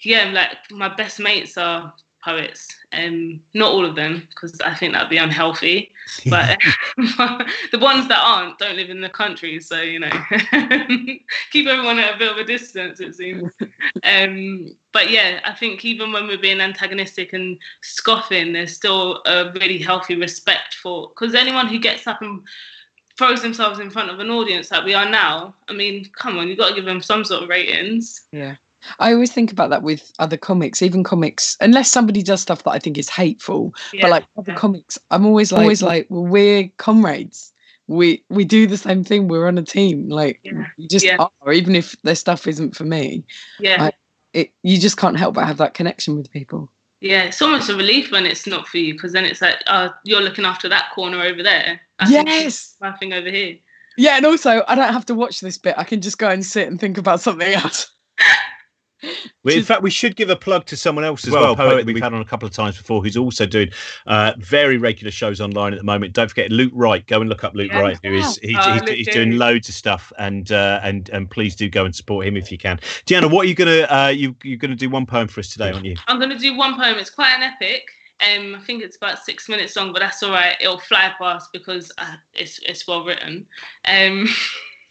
yeah, like my best mates are poets, and not all of them because I think that'd be unhealthy. But the ones that aren't don't live in the country, so you know, keep everyone at a bit of a distance. It seems. Um, but yeah, I think even when we're being antagonistic and scoffing, there's still a really healthy respect for because anyone who gets up and throws themselves in front of an audience like we are now, I mean, come on, you've got to give them some sort of ratings. Yeah. I always think about that with other comics, even comics, unless somebody does stuff that I think is hateful. Yeah. But like other Yeah. comics, I'm always like, always like, well, we're comrades. We we do the same thing. We're on a team. Like Yeah. you just Yeah. are, even if their stuff isn't for me. Yeah. I- It you just can't help but have that connection with people. Yeah, it's almost a relief when it's not for you because then it's like, oh, you're looking after that corner over there. I Yes. my thing over here. Yeah, and also I don't have to watch this bit. I can just go and sit and think about something else. In fact, we should give a plug to someone else as well, well poet that we've had on a couple of times before, who's also doing uh, very regular shows online at the moment. Don't forget Luke Wright. Go and look up Luke yeah. Wright, who is he's, oh, he's, he's doing loads of stuff, and uh, and and please do go and support him if you can. Deanna, what are you gonna uh, you you're gonna do one poem for us today, aren't you? I'm gonna do one poem. It's quite an epic. Um, I think it's about six minutes long, but that's all right. It'll fly past because uh, it's it's well written. Um,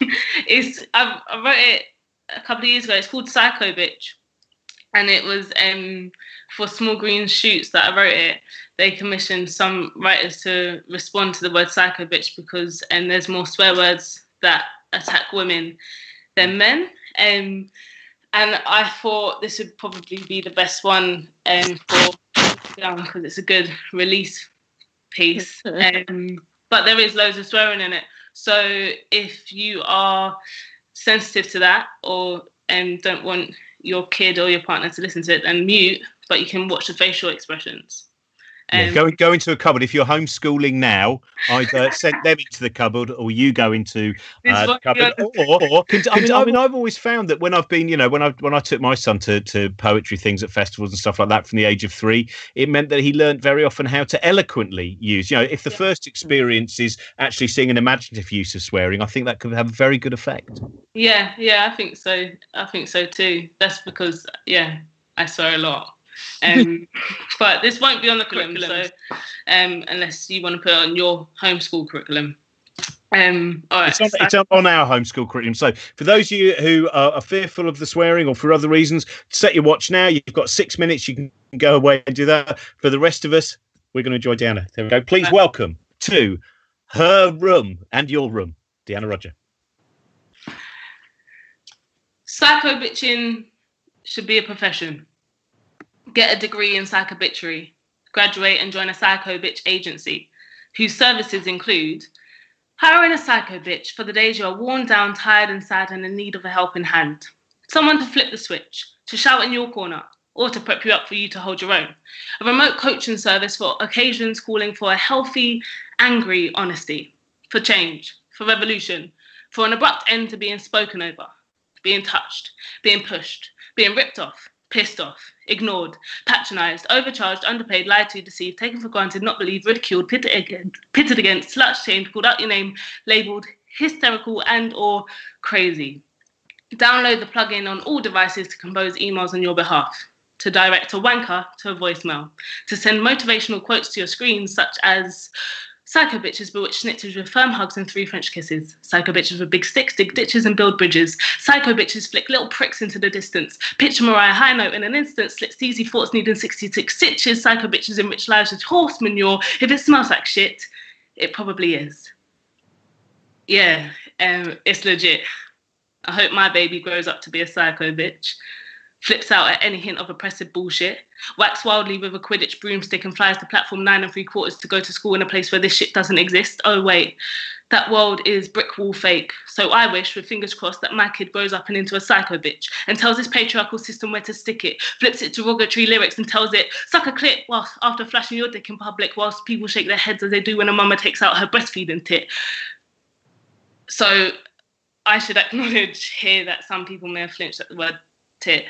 it's I, I wrote it a couple of years ago. It's called Psycho Bitch and it was um, for Small Green Shoots that I wrote it. They commissioned some writers to respond to the word psycho bitch because and there's more swear words that attack women than men. Um, and I thought this would probably be the best one um, for young because it's a good release piece. Um, but there is loads of swearing in it. So if you are sensitive to that or um, don't want your kid or your partner to listen to it and mute, but you can watch the facial expressions. Um, yeah, go, go into a cupboard. If you're homeschooling now, either send them into the cupboard or you go into uh, the cupboard. Or, or, I, mean, I mean, I've always found that when I've been, you know, when I when I took my son to, to poetry things at festivals and stuff like that from the age of three, it meant that he learned very often how to eloquently use. You know, if the yeah. first experience is actually seeing an imaginative use of swearing, I think that could have a very good effect. Yeah, yeah, I think so. I think so too. That's because, yeah, I swear a lot. Um, but this won't be on the curriculum, so um, unless you want to put it on your homeschool curriculum. Um, all right, it's, on, it's on, our homeschool curriculum. So, for those of you who are, are, fearful of the swearing or for other reasons, set your watch now. You've got six minutes. You can go away and do that. For the rest of us, we're going to enjoy Deanna. There we go. Please welcome to her room and your room, Deanna Rodger. Psycho bitching should be a profession get a degree in psychobitchery, graduate and join a psycho bitch agency, whose services include hiring a psycho bitch for the days you are worn down, tired, and sad and in need of a helping hand, someone to flip the switch, to shout in your corner, or to prep you up for you to hold your own. A remote coaching service for occasions calling for a healthy, angry honesty, for change, for revolution, for an abrupt end to being spoken over, being touched, being pushed, being ripped off, pissed off, ignored, patronized, overcharged, underpaid, lied to, deceived, taken for granted, not believed, ridiculed, pitted against, pitted against slut shamed, called out your name, labeled hysterical and or crazy. Download the plugin on all devices to compose emails on your behalf, to direct a wanker to a voicemail, to send motivational quotes to your screens such as Psycho bitches bewitch snitches with firm hugs and three French kisses. Psycho bitches with big sticks dig ditches and build bridges. Psycho bitches flick little pricks into the distance. Picture Mariah high note in an instant, slits easy thoughts needing 66 stitches. Psycho bitches enrich lives with horse manure. If it smells like shit, it probably is. Yeah, um, it's legit. I hope my baby grows up to be a psycho bitch flips out at any hint of oppressive bullshit, whacks wildly with a Quidditch broomstick and flies to platform nine and three quarters to go to school in a place where this shit doesn't exist. Oh, wait, that world is brick wall fake. So I wish, with fingers crossed, that my kid grows up and into a psycho bitch and tells this patriarchal system where to stick it, flips it derogatory lyrics and tells it, suck a clit whilst after flashing your dick in public whilst people shake their heads as they do when a mama takes out her breastfeeding tit. So I should acknowledge here that some people may have flinched at the word tit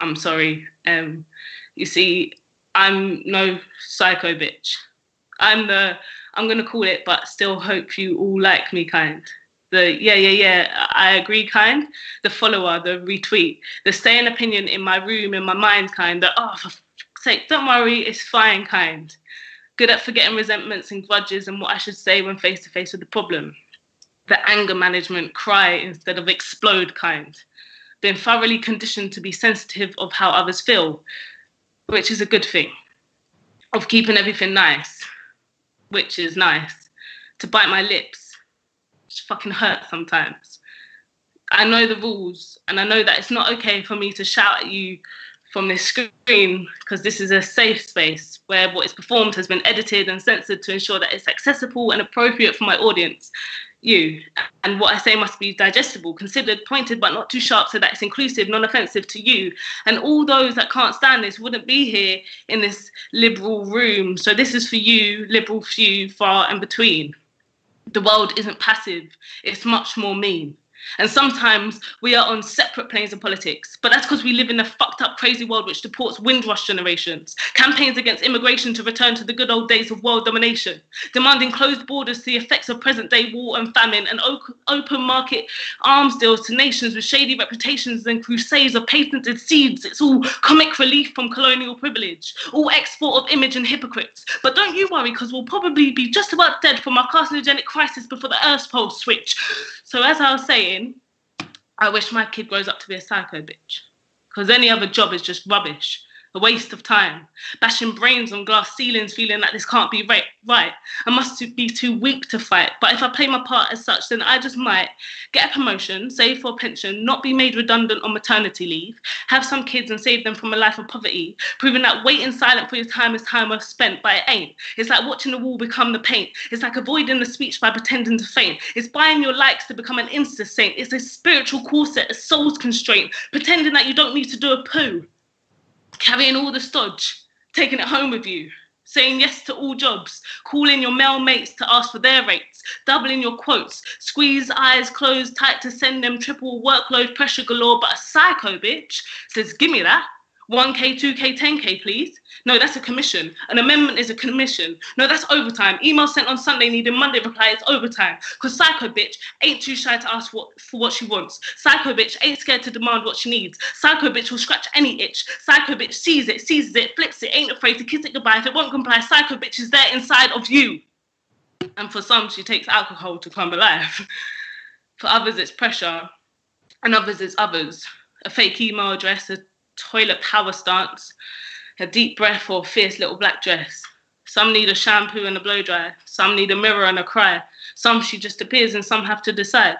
I'm sorry. Um, you see, I'm no psycho bitch. I'm the I'm gonna call it, but still hope you all like me kind. The yeah, yeah, yeah, I agree kind. The follower, the retweet, the stay in opinion in my room, in my mind kind. The oh, for sake, don't worry, it's fine kind. Good at forgetting resentments and grudges and what I should say when face to face with the problem. The anger management, cry instead of explode kind been thoroughly conditioned to be sensitive of how others feel, which is a good thing. Of keeping everything nice, which is nice. To bite my lips, which fucking hurts sometimes. I know the rules, and I know that it's not okay for me to shout at you from this screen because this is a safe space where what is performed has been edited and censored to ensure that it's accessible and appropriate for my audience you. And what I say must be digestible, considered, pointed, but not too sharp so that it's inclusive, non offensive to you. And all those that can't stand this wouldn't be here in this liberal room. So this is for you, liberal few, far and between. The world isn't passive, it's much more mean. And sometimes we are on separate planes of politics, but that's because we live in a fucked up, crazy world which supports Windrush generations, campaigns against immigration to return to the good old days of world domination, demanding closed borders to the effects of present day war and famine, and open market arms deals to nations with shady reputations and crusades of patented seeds. It's all comic relief from colonial privilege, all export of image and hypocrites. But don't you worry, because we'll probably be just about dead from our carcinogenic crisis before the Earth's pole switch. So, as I was saying, I wish my kid grows up to be a psycho bitch. Because any other job is just rubbish a waste of time, bashing brains on glass ceilings, feeling like this can't be right. Right, I must be too weak to fight. But if I play my part as such, then I just might get a promotion, save for a pension, not be made redundant on maternity leave, have some kids and save them from a life of poverty, proving that waiting silent for your time is time well spent. But it ain't. It's like watching the wall become the paint. It's like avoiding the speech by pretending to faint. It's buying your likes to become an insta saint. It's a spiritual corset, a soul's constraint, pretending that you don't need to do a poo carrying all the stodge, taking it home with you, saying yes to all jobs, calling your male mates to ask for their rates, doubling your quotes, squeeze eyes closed tight to send them triple workload pressure galore. But a psycho bitch says, Give me that. 1K, 2K, 10K, please. No, that's a commission. An amendment is a commission. No, that's overtime. Email sent on Sunday needing Monday reply is overtime. Because Psycho Bitch ain't too shy to ask what, for what she wants. Psycho Bitch ain't scared to demand what she needs. Psycho Bitch will scratch any itch. Psycho Bitch sees it, seizes it, flips it, ain't afraid to kiss it goodbye. If it won't comply, Psycho Bitch is there inside of you. And for some, she takes alcohol to come alive. For others, it's pressure. And others, it's others. A fake email address, a toilet power stance a deep breath or a fierce little black dress. Some need a shampoo and a blow dryer. Some need a mirror and a cry. Some she just appears and some have to decide.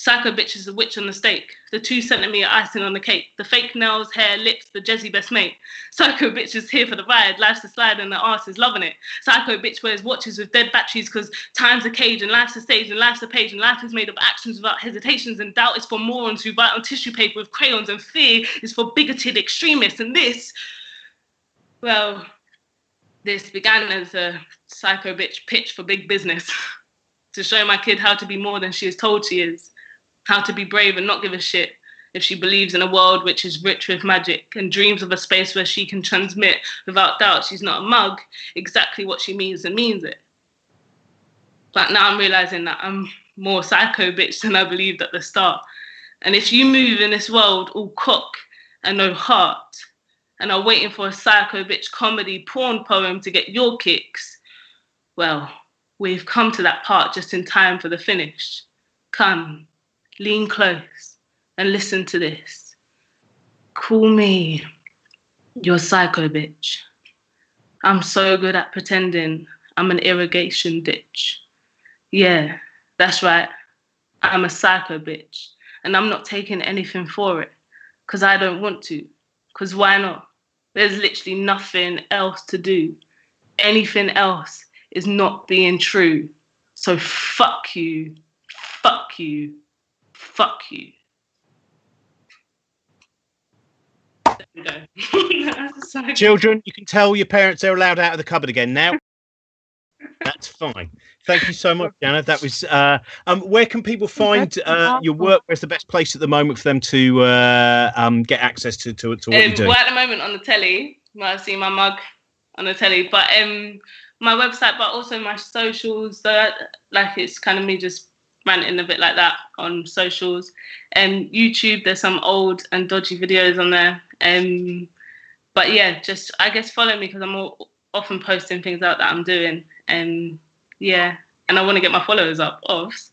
Psycho bitch is the witch on the stake. The two centimeter icing on the cake. The fake nails, hair, lips, the jazzy best mate. Psycho bitch is here for the ride. Life's a slide and the arse is loving it. Psycho bitch wears watches with dead batteries because time's a cage and life's a stage and life's a page and life is made of actions without hesitations and doubt is for morons who write on tissue paper with crayons and fear is for bigoted extremists. And this well, this began as a psycho bitch pitch for big business to show my kid how to be more than she is told she is, how to be brave and not give a shit if she believes in a world which is rich with magic and dreams of a space where she can transmit without doubt she's not a mug exactly what she means and means it. But now I'm realizing that I'm more psycho bitch than I believed at the start. And if you move in this world all cock and no heart, and are waiting for a psycho bitch comedy porn poem to get your kicks, well, we've come to that part just in time for the finish. Come, lean close and listen to this. Call me your psycho bitch. I'm so good at pretending I'm an irrigation ditch. Yeah, that's right. I'm a psycho bitch. And I'm not taking anything for it because I don't want to. Because why not? There's literally nothing else to do. Anything else is not being true. So fuck you, fuck you, fuck you. Children, you can tell your parents they're allowed out of the cupboard again now. That's fine. Thank you so much, Deanna. That was. Uh, um, where can people find uh, your work? Where's the best place at the moment for them to uh, um, get access to to, to what um, you do? Well, at the moment on the telly, you might have seen my mug on the telly, but um, my website, but also my socials. So, like, it's kind of me just ranting a bit like that on socials. Um, YouTube, there's some old and dodgy videos on there. Um, but yeah, just I guess follow me because I'm all, often posting things out that I'm doing and yeah, and I want to get my followers up. Off.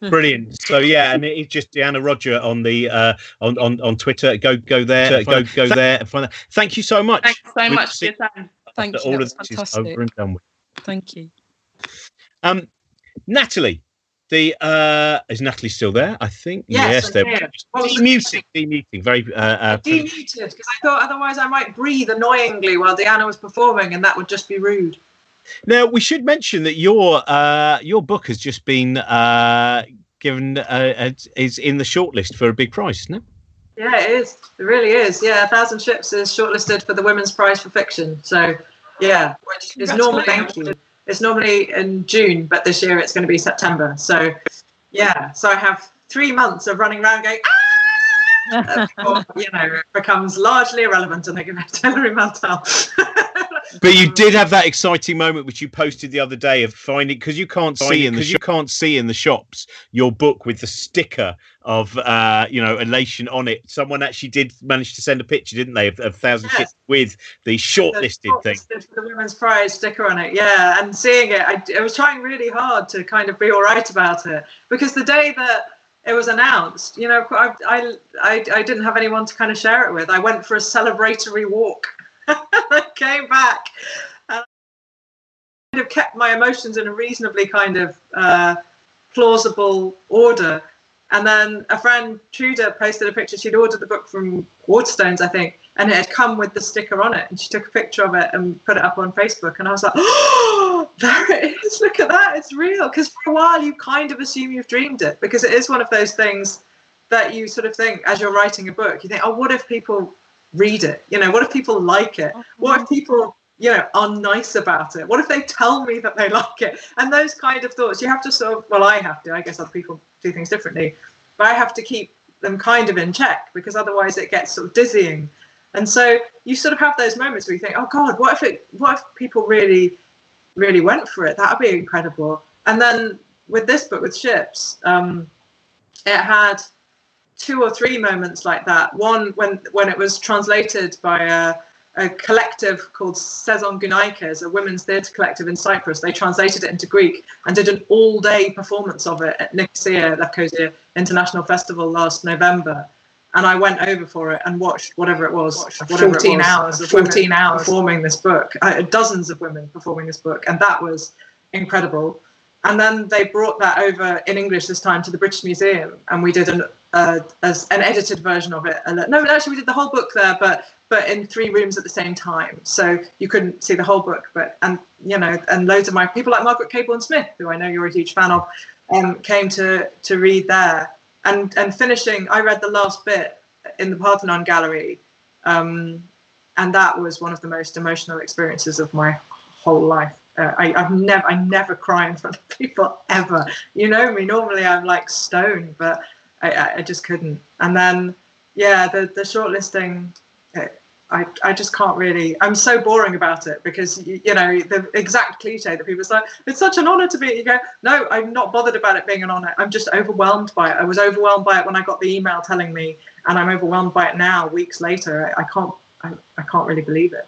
Brilliant. So yeah, and it's just Deanna Rodger on the uh, on, on on Twitter. Go go there. Go go there and find that. Thank you so much. Thanks so much for your time. Thank you. All of this is over and done with. Thank you. Um, Natalie, the uh, is Natalie still there? I think yes. yes there. Demuting, demuting, very. Uh, uh, demuted because I thought otherwise I might breathe annoyingly while Deanna was performing, and that would just be rude. Now we should mention that your uh, your book has just been uh, given uh, is in the shortlist for a big prize, isn't it? Yeah, it is. It really is. Yeah, a thousand ships is shortlisted for the Women's Prize for Fiction. So, yeah, which is normally thank you. It's normally in June, but this year it's going to be September. So, yeah. So I have three months of running around going, ah! Before, you know, it becomes largely irrelevant and they give it to Hilary Mantel. but you did have that exciting moment which you posted the other day of finding because you can't see in because you can't see in the shops your book with the sticker of uh you know elation on it someone actually did manage to send a picture didn't they of, of thousand yes. with the shortlisted the thing the women's prize sticker on it yeah and seeing it I, I was trying really hard to kind of be all right about it because the day that it was announced, you know, I, I, I, I didn't have anyone to kind of share it with. I went for a celebratory walk. I came back and kind of kept my emotions in a reasonably kind of uh, plausible order. And then a friend, Truda, posted a picture. She'd ordered the book from Waterstones, I think, and it had come with the sticker on it. And she took a picture of it and put it up on Facebook. And I was like, oh, there it is. Look at that. It's real. Because for a while, you kind of assume you've dreamed it because it is one of those things that you sort of think as you're writing a book, you think, oh, what if people read it? You know, what if people like it? What if mm-hmm. people, you know, are nice about it? What if they tell me that they like it? And those kind of thoughts, you have to sort of, well, I have to, I guess other people do things differently, but I have to keep them kind of in check because otherwise it gets sort of dizzying and so you sort of have those moments where you think, oh God, what if it what if people really, really went for it? That would be incredible. And then with this book with ships, um, it had two or three moments like that. One when when it was translated by a, a collective called Sezon Gunaikes, a women's theatre collective in Cyprus. They translated it into Greek and did an all-day performance of it at Nicosia Lefkosia International Festival last November and I went over for it and watched whatever it was, whatever 14 it was, hours, 14 hours performing this book, uh, dozens of women performing this book, and that was incredible. And then they brought that over in English this time to the British Museum, and we did an uh, as an edited version of it. No, actually, we did the whole book there, but but in three rooms at the same time, so you couldn't see the whole book. But and you know, and loads of my people like Margaret Cabourn Smith, who I know you're a huge fan of, um, came to to read there and and finishing, I read the last bit in the Parthenon Gallery, um, and that was one of the most emotional experiences of my whole life. Uh, I, have never, I never cry in front of people ever. You know me. Normally, I'm like stone, but I, I just couldn't. And then, yeah, the the shortlisting. It, I, I just can't really. I'm so boring about it because you, you know the exact cliche that people say. It's such an honor to be. You go, no, I'm not bothered about it being an honor. I'm just overwhelmed by it. I was overwhelmed by it when I got the email telling me, and I'm overwhelmed by it now, weeks later. I, I can't. I, I can't really believe it.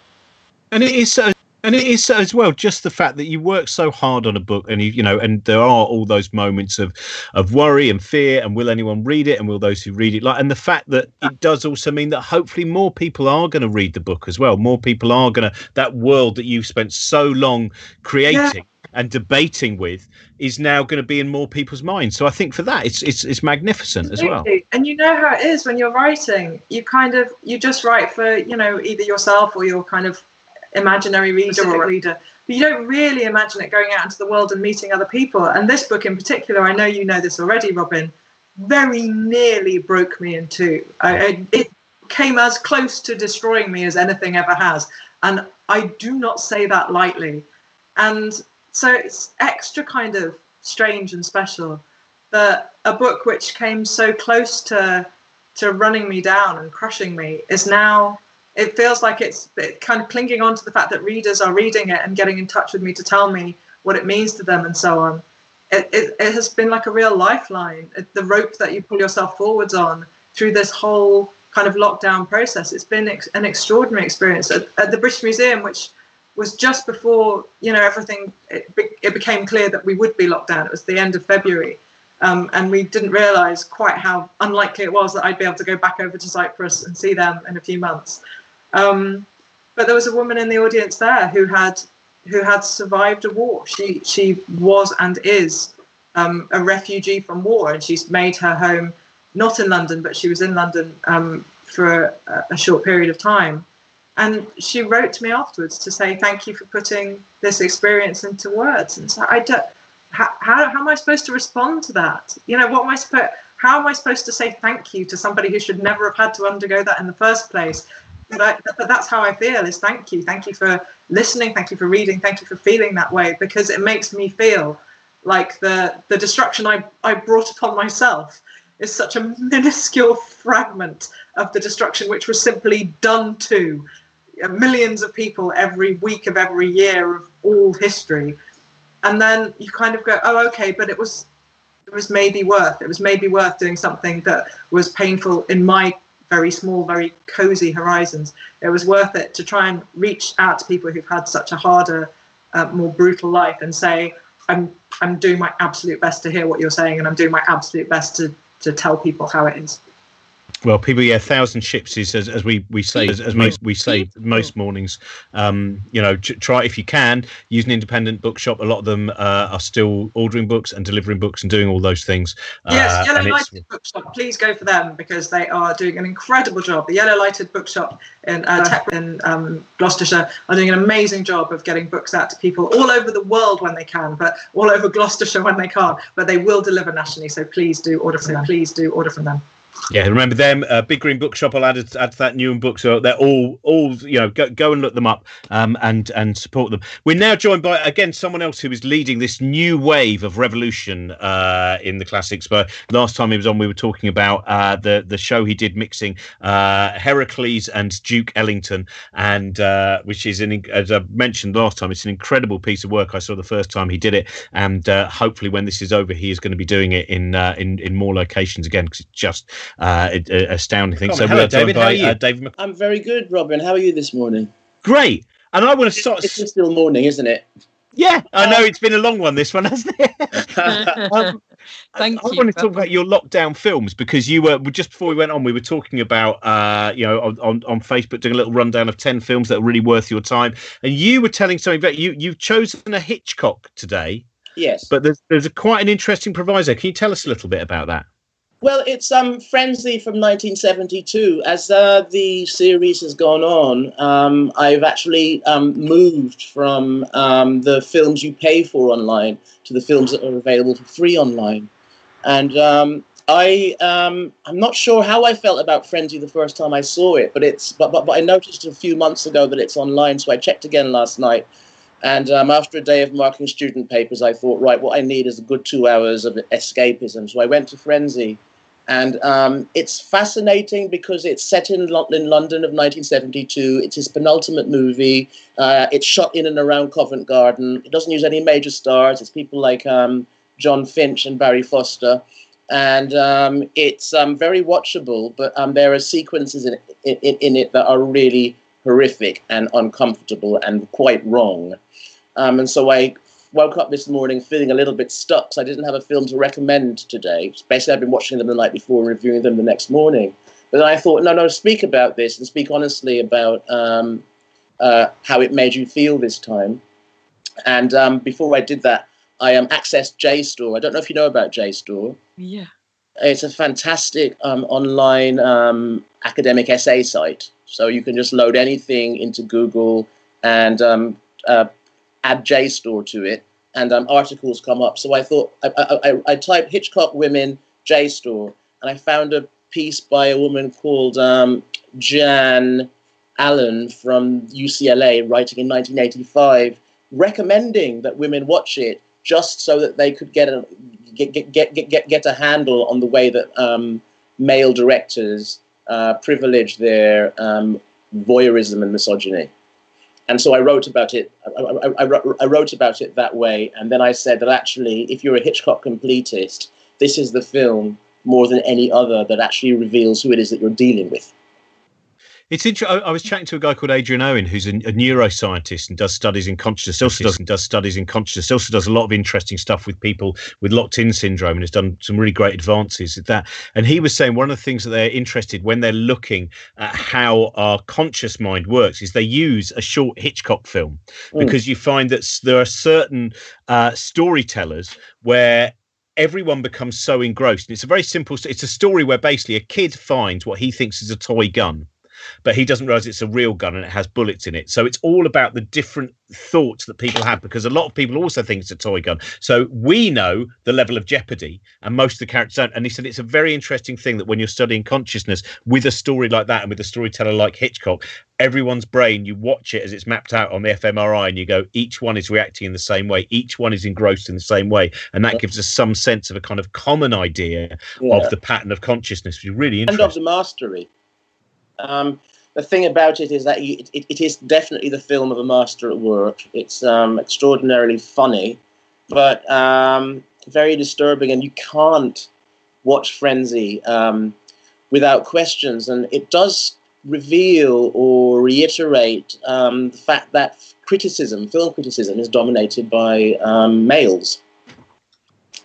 And it is so and it is as well just the fact that you work so hard on a book and you, you know and there are all those moments of of worry and fear and will anyone read it and will those who read it like and the fact that it does also mean that hopefully more people are going to read the book as well more people are going to that world that you've spent so long creating yeah. and debating with is now going to be in more people's minds so i think for that it's it's, it's magnificent Absolutely. as well and you know how it is when you're writing you kind of you just write for you know either yourself or your kind of imaginary reader or reader. But you don't really imagine it going out into the world and meeting other people. And this book in particular, I know you know this already, Robin, very nearly broke me in two. I, it came as close to destroying me as anything ever has. And I do not say that lightly. And so it's extra kind of strange and special that a book which came so close to to running me down and crushing me is now it feels like it's kind of clinging on to the fact that readers are reading it and getting in touch with me to tell me what it means to them and so on. It, it, it has been like a real lifeline, the rope that you pull yourself forwards on through this whole kind of lockdown process. It's been ex- an extraordinary experience at, at, the British Museum, which was just before you know everything. It, be, it became clear that we would be locked down. It was the end of February, um, and we didn't realise quite how unlikely it was that I'd be able to go back over to Cyprus and see them in a few months. Um, but there was a woman in the audience there who had who had survived a war. She she was and is um, a refugee from war, and she's made her home not in London, but she was in London um, for a, a, short period of time. And she wrote to me afterwards to say thank you for putting this experience into words. And so I don't. How, how, how am I supposed to respond to that? You know, what am I supposed? How am I supposed to say thank you to somebody who should never have had to undergo that in the first place? But, I, but that's how I feel is thank you. Thank you for listening. Thank you for reading. Thank you for feeling that way because it makes me feel like the, the destruction I, I brought upon myself is such a minuscule fragment of the destruction which was simply done to millions of people every week of every year of all history. And then you kind of go, oh, okay, but it was it was maybe worth it was maybe worth doing something that was painful in my very small, very cozy horizons. It was worth it to try and reach out to people who've had such a harder, uh, more brutal life and say, I'm I'm doing my absolute best to hear what you're saying, and I'm doing my absolute best to to tell people how it is. Well, people, yeah, thousand ships is as, as we we say as, as most we say most mornings. Um, you know, try if you can use an independent bookshop. A lot of them uh, are still ordering books and delivering books and doing all those things. Yes, uh, Yellow Lighted Bookshop. Please go for them because they are doing an incredible job. The Yellow Lighted Bookshop in uh, Tech in um, Gloucestershire are doing an amazing job of getting books out to people all over the world when they can, but all over Gloucestershire when they can't. But they will deliver nationally, so please do order from them. Please do order from them. Yeah, remember them. Uh, Big Green Bookshop. I'll add, add to that new book. So they're all, all you know. Go, go and look them up um, and and support them. We're now joined by again someone else who is leading this new wave of revolution uh, in the classics. But last time he was on, we were talking about uh, the the show he did mixing uh, Heracles and Duke Ellington, and uh, which is an as I mentioned last time, it's an incredible piece of work. I saw the first time he did it, and uh, hopefully when this is over, he is going to be doing it in in in more locations again because it's just uh, astounding thing. So, hello, David. By, how are you? Uh, David I'm very good, Robin. How are you this morning? Great. And I want to start. It's, it's still morning, isn't it? Yeah, I know it's been a long one. This one, hasn't it? um, Thank I, you. I want to talk about your lockdown films because you were just before we went on. We were talking about uh, you know on, on, on Facebook doing a little rundown of ten films that are really worth your time, and you were telling something about you you've chosen a Hitchcock today. Yes, but there's there's a quite an interesting proviso. Can you tell us a little bit about that? Well, it's um, Frenzy from 1972. As uh, the series has gone on, um, I've actually um, moved from um, the films you pay for online to the films that are available for free online. And um, I, um, I'm not sure how I felt about Frenzy the first time I saw it, but it's but, but, but I noticed a few months ago that it's online, so I checked again last night. And um, after a day of marking student papers, I thought, right, what I need is a good two hours of escapism. So I went to Frenzy and um, it's fascinating because it's set in, Lo- in London of 1972. It's his penultimate movie. Uh, it's shot in and around Covent Garden. It doesn't use any major stars. It's people like um, Jon Finch and Barry Foster. And um, it's um, very watchable, but um, there are sequences in, in, in, it that are really horrific and uncomfortable and quite wrong. Um, and so I woke up this morning feeling a little bit stuck. So I didn't have a film to recommend today. Basically, I've been watching them the night before and reviewing them the next morning. But then I thought, no, no, speak about this and speak honestly about um, uh, how it made you feel this time. And um, before I did that, I um, accessed JSTOR. I don't know if you know about JSTOR. Yeah. It's a fantastic um, online um, academic essay site. So you can just load anything into Google and um, uh, add JSTOR to it, and um, articles come up. So I thought I, I, I, typed Hitchcock women JSTOR, and I found a piece by a woman called um, Jan Allen from UCLA, writing in 1985, recommending that women watch it just so that they could get a get get get get, get a handle on the way that um, male directors uh, privilege their um, voyeurism and misogyny and so I wrote about it. I, I, I, wrote about it that way, and then I said that actually, if you're a Hitchcock completist, this is the film more than any other that actually reveals who it is that you're dealing with. It's interesting. I was chatting to a guy called Adrian Owen, who's a, a neuroscientist and does studies in consciousness. Also does, does studies in consciousness. Also does a lot of interesting stuff with people with locked-in syndrome, and has done some really great advances at that. And he was saying one of the things that they're interested when they're looking at how our conscious mind works is they use a short Hitchcock film mm. because you find that there are certain uh, storytellers where everyone becomes so engrossed. And it's a very simple. It's a story where basically a kid finds what he thinks is a toy gun but he doesn't realize it's a real gun and it has bullets in it. So it's all about the different thoughts that people have because a lot of people also think it's a toy gun. So we know the level of jeopardy, and most of the characters don't. And he said it's a very interesting thing that when you're studying consciousness with a story like that and with a storyteller like Hitchcock, everyone's brain, you watch it as it's mapped out on the fMRI, and you go, each one is reacting in the same way, each one is engrossed in the same way, and that gives us some sense of a kind of common idea Yeah. of the pattern of consciousness, which is really and of the mastery. Um, the thing about it is that you, it, it is definitely the film of a master at work. It's um, extraordinarily funny, but um, very disturbing, and you can't watch Frenzy um, without questions. And it does reveal or reiterate um, the fact that criticism, film criticism, is dominated by um, males.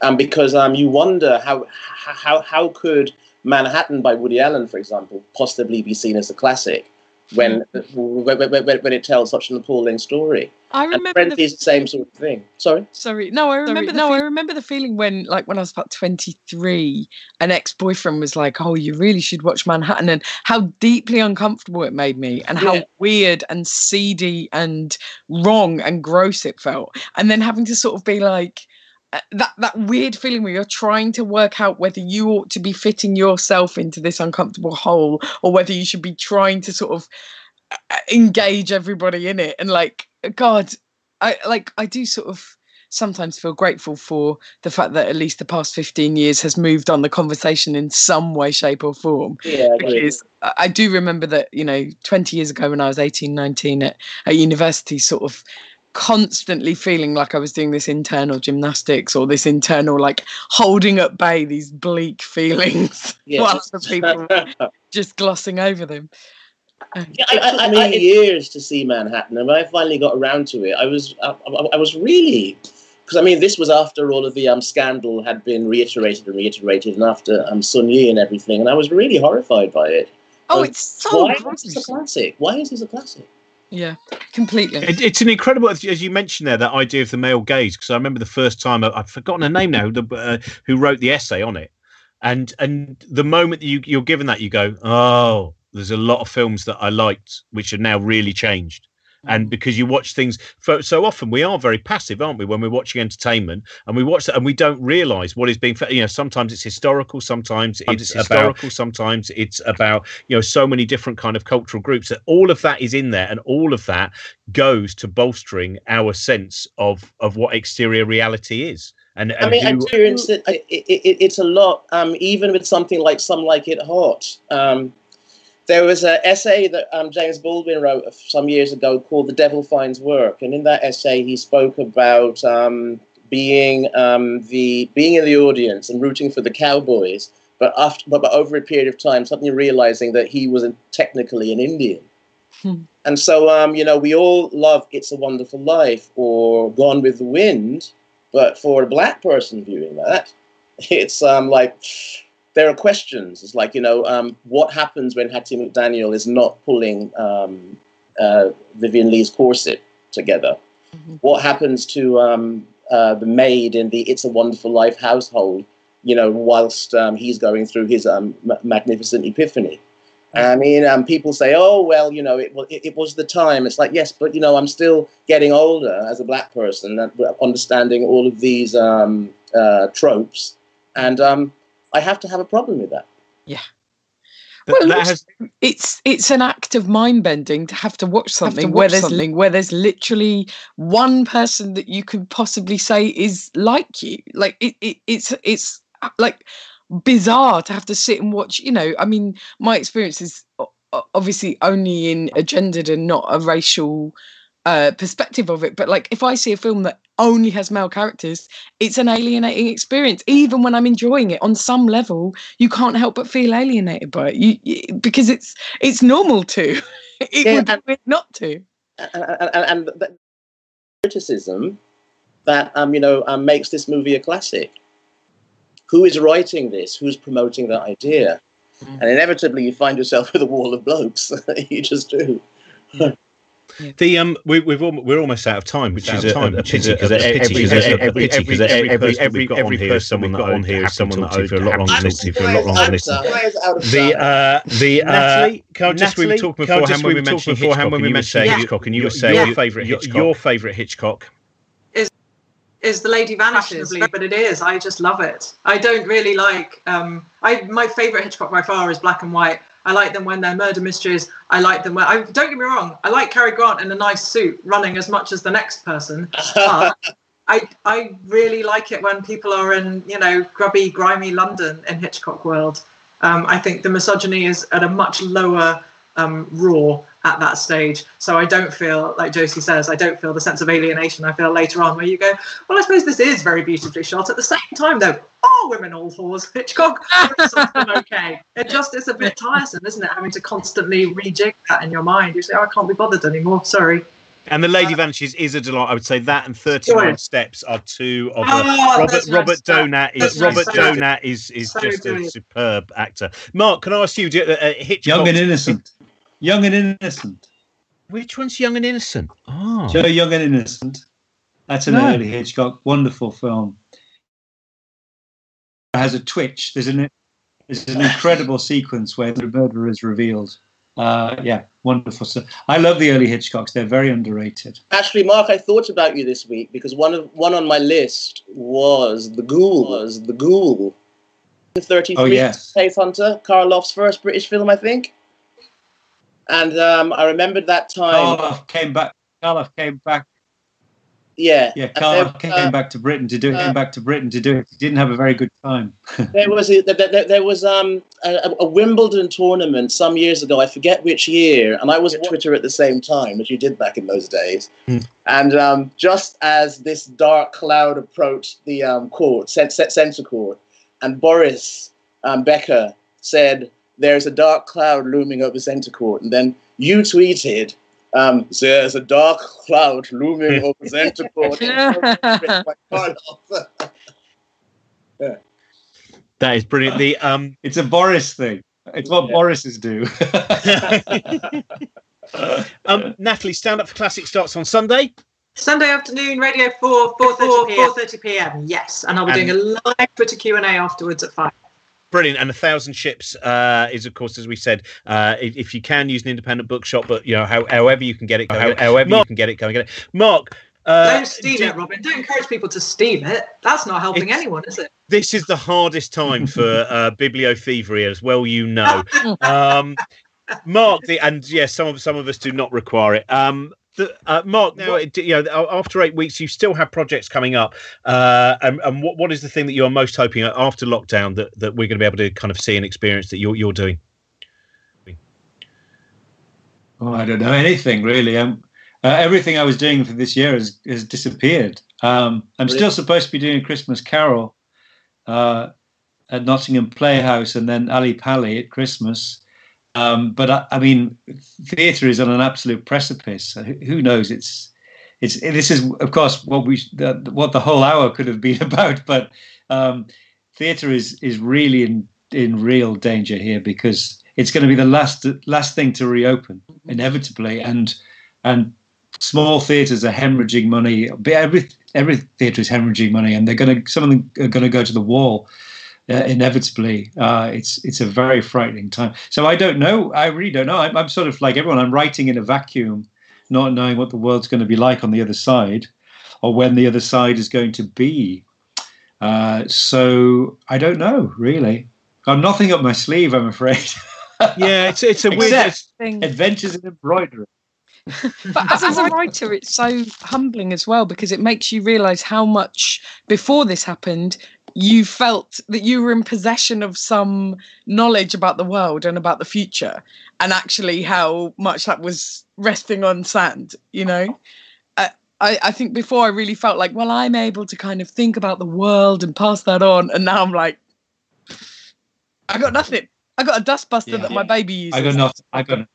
Um, because um, you wonder how, how, how could Manhattan by Woody Allen, for example, possibly be seen as a classic when when, when, when- when it tells such an appalling story. I remember Frenzy the is the same sort of thing. Sorry. Sorry, no, I remember. the no, I remember the feeling when, like, when I was about twenty-three, an ex-boyfriend was like, "Oh, you really should watch Manhattan," and how deeply uncomfortable it made me, and how Yeah. weird and seedy and wrong and gross it felt, and then having to sort of be like. Uh, That that weird feeling where you're trying to work out whether you ought to be fitting yourself into this uncomfortable hole or whether you should be trying to sort of uh, engage everybody in it. And like god I like I do sort of sometimes feel grateful for the fact that at least the past 15 years has moved on the conversation in some way shape or form. Yeah, because I I do remember that you know 20 years ago when I was 18 19 at, at university sort of constantly feeling like I was doing this internal gymnastics or this internal like holding at bay these bleak feelings Yeah, while just- other people just glossing over them Um, Yeah, I, I, I, I, years to see Manhattan, and when I finally got around to it, I was I, I- I was really because I mean this was after all of the um, scandal had been reiterated and reiterated, and after um, Soon-Yi and everything, and I was really horrified by it. oh Um, it's so Why is this a classic? Why is this a classic? Yeah completely It, it's an incredible, as you mentioned there, that idea of the male gaze. Because I remember the first time I, I've forgotten her name now, the, uh, who wrote the essay on it, and and the moment that you you're given that, you go, oh, there's a lot of films that I liked which are now really changed. And because you watch things for, so often, we are very passive, aren't we? When we're watching entertainment, and we watch that, and we don't realise what is being. You know, sometimes it's historical, sometimes it's about- historical, sometimes it's about you know so many different kind of cultural groups. That all of that is in there, and all of that goes to bolstering our sense of of what exterior reality is. And, I and mean, I experience it, it, it. It's a lot. Um, even with something like "Some Like It Hot." Um, there was an essay that um, James Baldwin wrote some years ago called "The Devil Finds Work," and in that essay, he spoke about um, being um, the being in the audience and rooting for the Cowboys, but after but, but over a period of time, suddenly realizing that he was technically an Indian. Hmm. And so, um, you know, we all love "It's a Wonderful Life" or "Gone with the Wind," but for a black person viewing that, it's um, like there are questions. It's like you know, um, what happens when Hattie McDaniel is not pulling um, uh, Vivien Leigh's corset together? Mhm. What happens to um, uh, the maid in the "It's a Wonderful Life" household? You know, whilst um, he's going through his um, ma- magnificent epiphany. I mean, um, people say, "Oh, well, you know, it, it, it was the time." It's like, yes, but you know, I'm still getting older as a black person, and understanding all of these um, uh, tropes, and um, I have to have a problem with that. that, Well, that has it's it's an act of mind bending to have to watch Have to something watch where there's something. where there's literally one person that you could possibly say is like you. Like it, it it's it's uh, like bizarre to have to sit and watch. You know, I mean, my experience is o- o- obviously only in a gendered and not a racial uh, perspective of it. But like, if I see a film that only has male characters, it's an alienating experience. Even when I'm enjoying it on some level, you can't help but feel alienated by it. You, you because it's it's normal to. it Yeah, would be and- weird not to. And, and, and, and the criticism that um, you know um, makes this movie a classic. Who is writing this? Who's promoting that idea? Mm. And inevitably, you find yourself with a wall of blokes. you just do. The um, we, we've al- we're almost out of time, which is a, time, a pity a- because a every pity, every because every every- every every- every person person we've we've got got on here is someone that for a lot I- longer. I'm listening for a lot longer. Listening. The uh, the uh, Natalie, can I just- we were talking beforehand when we were talking mentioned beforehand when we Hitchcock, and mentioned you were saying- Hitchcock, and you were your- saying your your favorite Hitchcock, your favorite Hitchcock. is the lady vanishes but it is. I just love it. I don't really like um i my favorite hitchcock by far is black and white i like them when they're murder mysteries. I like them when i don't get me wrong i like Cary grant in a nice suit running as much as the next person but i i really like it when people are in you know grubby grimy london in hitchcock world. Um i think the misogyny is at a much lower um raw at that stage. So I don't feel like Josie says, I don't feel the sense of alienation I feel later on where you go, well, I suppose this is very beautifully shot. At the same time, though, are women all whores? Hitchcock, or is something okay? It just is a bit tiresome, isn't it? Having to constantly rejig that in your mind. You say, oh, I can't be bothered anymore. Sorry. And the Lady Vanishes is a delight. I would say that and Thirty Nine Steps are two of the Oh, Robert that's Robert nice. Donat is Robert nice stuff. Donat is is So just a superb actor. Mark, can I ask you? Do, uh, uh, Hitchcock, Young and innocent. Young and innocent. Which one's Young and Innocent? Oh, Joe Young and Innocent. That's an No. early Hitchcock, wonderful film. It has a twitch. There's an there's an incredible sequence where the murderer is revealed. Uh, yeah, wonderful. So I love the early Hitchcocks. They're very underrated. Actually, Mark, I thought about you this week because one of one on my list was the Ghoul. Was the Ghoul? Thirty-three. Oh, yes. Safe Hunter, Karloff's first British film, I think. And um, I remembered that time. Karloff came back. Karloff came back. Yeah. Yeah, and there- came uh, back to Britain to do uh, came back to Britain to do it. He didn't have a very good time. there was a, there, there, there was um a, a Wimbledon tournament some years ago. I forget which year, and I was at Twitter at the same time as you did back in those days. Hmm. And um, just as this dark cloud approached the um, court, cent- cent- center court, and Boris um, Becker said, "There's a dark cloud looming over center court," and then you tweeted. Um, there's a dark cloud looming over center court. that is brilliant. The um, It's a Boris thing. It's what Yeah. Boris's do. um, Natalie, stand up for classic starts on Sunday. Sunday afternoon, Radio 4, 4.30 p.m. 4.30 p.m. Yes, and I'll be And- doing a live Twitter Q&A afterwards at 5. Brilliant, and a thousand ships uh, is, of course, as we said, uh, if, if you can use an independent bookshop, but you know, how, however you can get it, go and get it. however you can get it, go and get it. Mark, uh, Don't steal do- it, Robin. Don't encourage people to steal it. That's not helping anyone, is it? this is the hardest time for uh, bibliothievery, as well you know. Um, Mark, the, and yes, some of some of us do not require it. Um, the, uh, Mark, now it- you know after eight weeks, you still have projects coming up, uh, and, and what, what is the thing that you're most hoping after lockdown that, that we're going to be able to kind of see and experience that you're you're doing? Oh, I don't know anything really. Um, uh, everything I was doing for this year has, has disappeared. Um, I'm still supposed to be doing a Christmas Carol uh, at Nottingham Playhouse and then Ali Pali at Christmas. Um, but I, I mean, theatre is on an absolute precipice. Who who knows? It's it's this is of course what we the, what the whole hour could have been about. But um, theatre is is really in in real danger here because it's going to be the last last thing to reopen inevitably, and and small theatres are hemorrhaging money. Every every theatre is hemorrhaging money, and they're going to some of them are going to go to the wall. Uh, inevitably, uh, it's it's a very frightening time. So I don't know. I really don't know. I'm, I'm sort of like everyone. I'm writing in a vacuum, not knowing what the world's going to be like on the other side, or when the other side is going to be. Uh, so I don't know really. Got nothing up my sleeve, I'm afraid. Yeah, it's it's a weird. Thing. adventures in embroidery. But as, as a writer, it's so humbling as well because it makes you realize how much before this happened you felt that you were in possession of some knowledge about the world and about the future, and actually how much that was resting on sand. You know, I, I I think before I really felt like, well, I'm able to kind of think about the world and pass that on, and now I'm like, I got nothing. I got a dustbuster Yeah. that my baby uses. I got nothing. I got.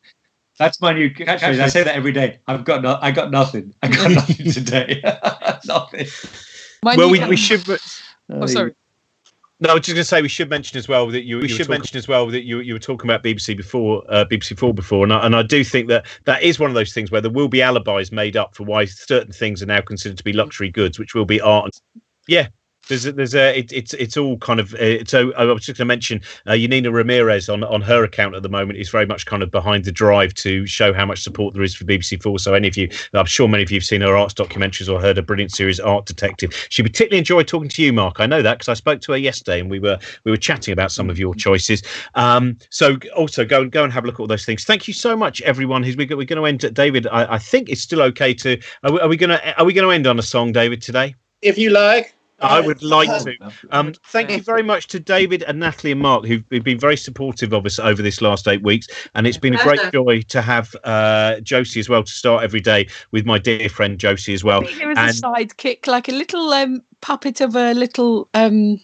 That's my new catchphrase. I say that every day. I've got no. I got nothing. I got nothing today. nothing. My well, we, we should. Oh, sorry. No, I was just going to say we should mention as well that you. We should mention as well that you you were talking about BBC before, uh, BBC Four before, and I, and I do think that that is one of those things where there will be alibis made up for why certain things are now considered to be luxury goods, which will be art. And, yeah, there's there's a it, it's it's all kind of uh, so I was just going to mention uh, Ramirez on on her account at the moment is very much kind of behind the drive to show how much support there is for BBC Four. So any of you, I'm sure many of you have seen her arts documentaries or heard a brilliant series Art Detective. She particularly enjoyed talking to you, Mark. I know that because I spoke to her yesterday and we were we were chatting about some of your choices. Um, so also go and go and have a look at all those things. Thank you so much, everyone. Who's we we're going to end at David? I, I think it's still okay to. Are we going to are we going to end on a song, David, today? If you like. I would like to. Um, thank you very much to David and Natalie and Mark, who've, who've been very supportive of us over this last eight weeks. And it's been a great joy to have uh, Josie as well to start every day with my dear friend Josie as well. Here is and, a sidekick, like a little um, puppet of a little um,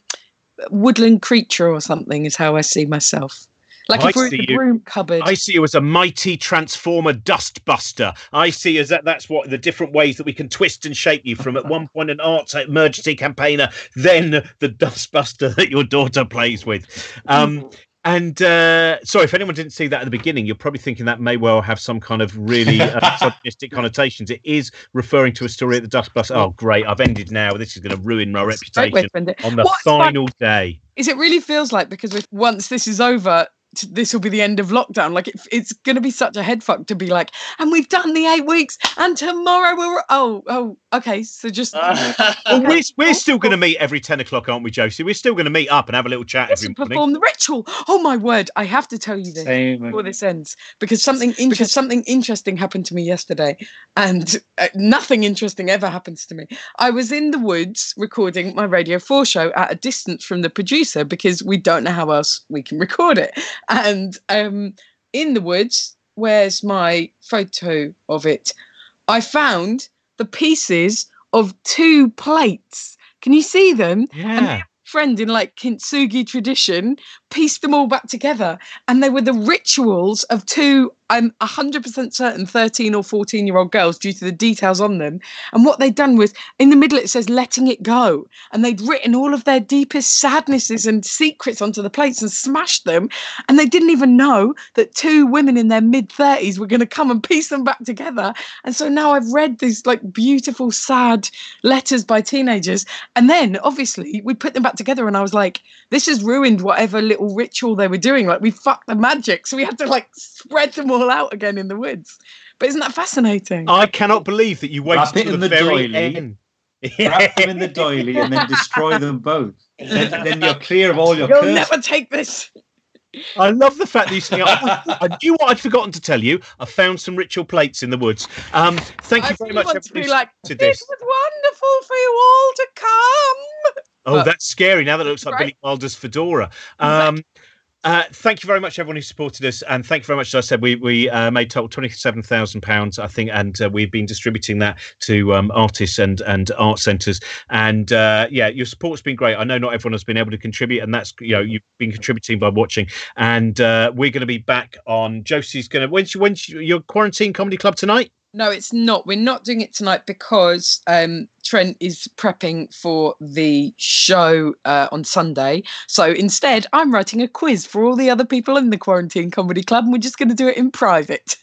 woodland creature or something, is how I see myself. Like I if we're in the you, broom cupboard. I see you as a mighty transformer dustbuster. I see as that that's what the different ways that we can twist and shape you from at one point an arts emergency campaigner, then the dustbuster that your daughter plays with. Um, and uh, sorry, if anyone didn't see that at the beginning, you're probably thinking that may well have some kind of really uh, misogynistic connotations. It is referring to a story at the Dustbuster. Oh, great! I've ended now. This is going to ruin my reputation on the What's final day. Is it really feels like because once this is over, this will be the end of lockdown. Like it, it's going to be such a head fuck to be like, and we've done the eight weeks, and tomorrow we're oh oh okay. So just well, we're, we're still going to meet every ten o'clock, aren't we, Josie? We're still going to meet up and have a little chat every morning. Perform the ritual. Oh my word! I have to tell you this Same. before this ends because something in- because something interesting happened to me yesterday, and uh, nothing interesting ever happens to me. I was in the woods recording my Radio Four show at a distance from the producer because we don't know how else we can record it and um, in the woods, where's my photo of it? I found the pieces of two plates. Can you see them? Yeah. friend in like kintsugi tradition pieced them all back together and they were the rituals of two I'm 100% certain 13 or 14 year old girls due to the details on them. And what they'd done was in the middle it says letting it go. And they'd written all of their deepest sadnesses and secrets onto the plates and smashed them. And they didn't even know that two women in their mid 30s were going to come and piece them back together. And so now I've read these like beautiful, sad letters by teenagers. And then obviously we put them back together and I was like, this has ruined whatever little ritual they were doing. Like we fucked the magic. So we had to like spread them all out again in the woods. But isn't that fascinating? I cannot believe that you waited until the, the very doily, end. Wrap them in the doily and then destroy them both. Then, then you're clear of all your. You'll curses. never take this. I love the fact that you say, I, I, knew what I'd forgotten to tell you. I found some ritual plates in the woods. Um, thank you very much. Want To be like, to this. was wonderful for you all to come. Oh, but, that's scary. Now that looks like right? Billy Wilder's fedora. Um, uh, thank you very much, everyone who supported us, and thank you very much. As I said, we we uh, made total twenty seven thousand pounds, I think, and uh, we've been distributing that to um, artists and and art centres. And uh, yeah, your support's been great. I know not everyone has been able to contribute, and that's you know you've been contributing by watching. And uh, we're going to be back on. Josie's going to when's when's your quarantine comedy club tonight? No, it's not. We're not doing it tonight because um, Trent is prepping for the show uh, on Sunday. So instead, I'm writing a quiz for all the other people in the Quarantine Comedy Club, and we're just going to do it in private.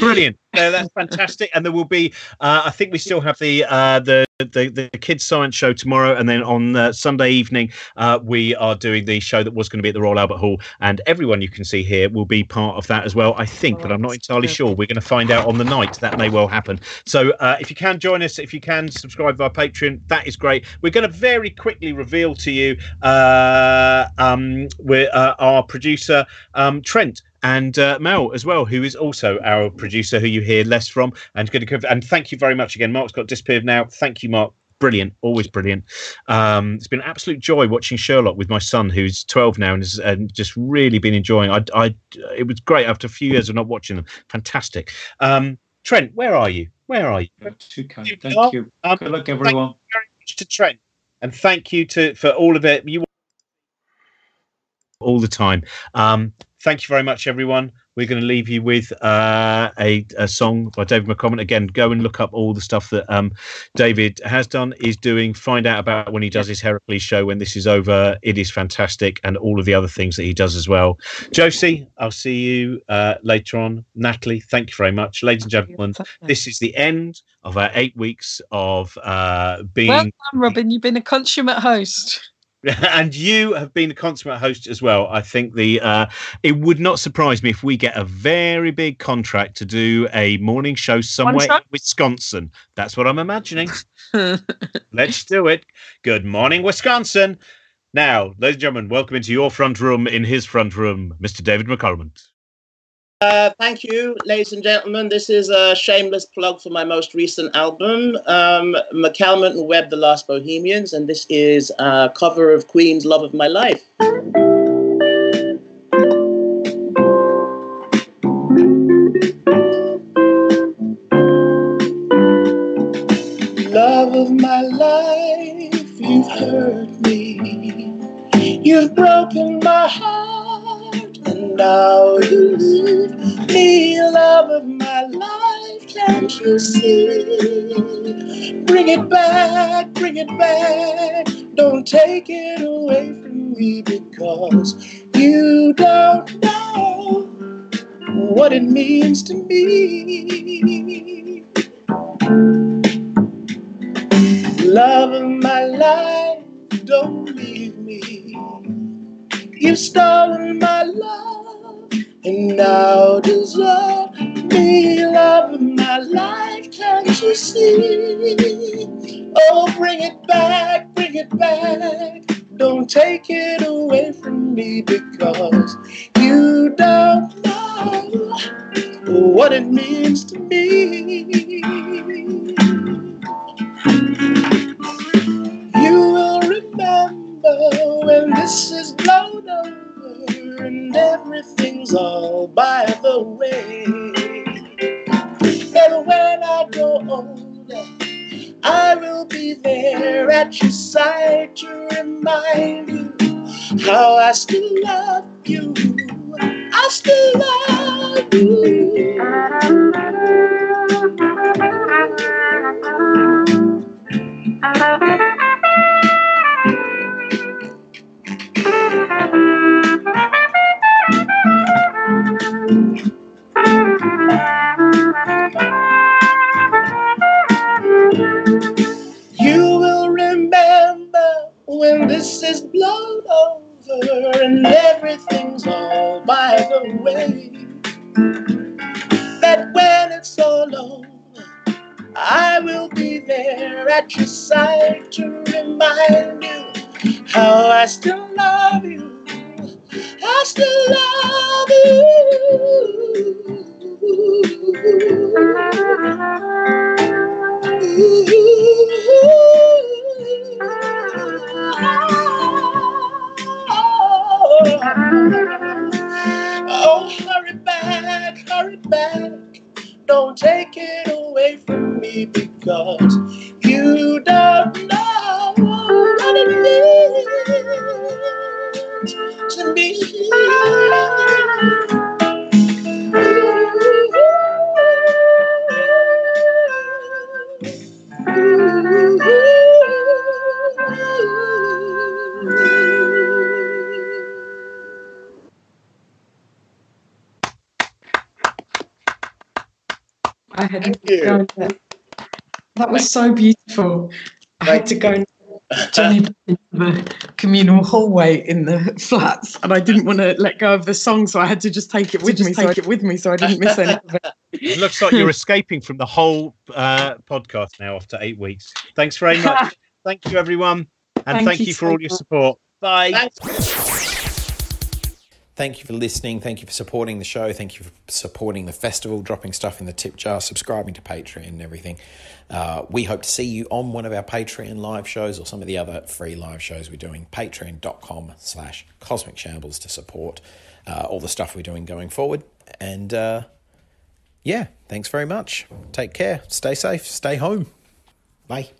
Brilliant. Uh, that's fantastic. And there will be, uh, I think we still have the uh, the, the the kids science show tomorrow, and then on uh, Sunday evening uh, we are doing the show that was going to be at the Royal Albert Hall, and everyone you can see here will be part of that as well. I think, but I'm not entirely sure. We're going to find out on the night. That may well happen. So uh, if you can join us, if you can subscribe via Patreon, that is great. We're going to very quickly reveal to you um, we're, our producer um, Trent and uh, Mel as well, who is also our producer, who you hear less from. And good to and thank you very much again. Mark's got disappeared now. Thank you, Mark. Brilliant, always brilliant. Um, it's been an absolute joy watching Sherlock with my son, who's 12 now, and has and just really been enjoying. I, I, it was great after a few years of not watching them. Fantastic. Um, Trent, where are you? Where are you? Too kind. Thank you. Um, Good luck, everyone. Thank you very much to Trent, and thank you to for all of it. You all the time. Um, thank you very much, everyone. We're going to leave you with uh, a, a song by David McAlmont. Again, go and look up all the stuff that um, David has done, is doing. Find out about when he does his Heracles show when this is over. It is fantastic, and all of the other things that he does as well. Josie, I'll see you uh, later on. Natalie, thank you very much. Ladies and gentlemen, this is the end of our eight weeks of uh, being. Well done, Robin. You've been a consummate host. and you have been a consummate host as well. I think the uh, it would not surprise me if we get a very big contract to do a morning show somewhere in Wisconsin. That's what I'm imagining. Let's do it. Good morning, Wisconsin. Now, ladies and gentlemen, welcome into your front room in his front room, Mr. David McAlmont. Uh, thank you, ladies and gentlemen. This is a shameless plug for my most recent album, um, McAlmont and Webb, The Last Bohemians, and this is a cover of Queen's Love of My Life. Love of my life, you've hurt me. You've broken my heart, now you leave me, love of my life. Can't you see? Bring it back, bring it back. Don't take it away from me because you don't know what it means to me. Love of my life, don't leave me. You've stolen my love and now desert me. Love my life, can't you see? Oh, bring it back, bring it back. Don't take it away from me because you don't know what it means to me. You will remember when this is blown over and everything's all by the way. And when I grow older, I will be there at your side to remind you how I still love you. I still love you. You so beautiful. I had to go and Johnny into the communal hallway in the flats, and I didn't want to let go of the song, so I had to just take it with me. Take it with me, so I didn't miss any of it. It looks like you're escaping from the whole uh, podcast now after eight weeks. Thanks very much. Thank you, everyone. And Thank thank, you you for so all your support. Bye. Thanks. Thank you for listening. Thank you for supporting the show. Thank you for supporting the festival, dropping stuff in the tip jar, subscribing to Patreon and everything. Uh, we hope to see you on one of our Patreon live shows or some of the other free live shows we're doing. Patreon.com slash Cosmic Shambles to support uh, all the stuff we're doing going forward. And uh, yeah, thanks very much. Take care. Stay safe. Stay home. Bye.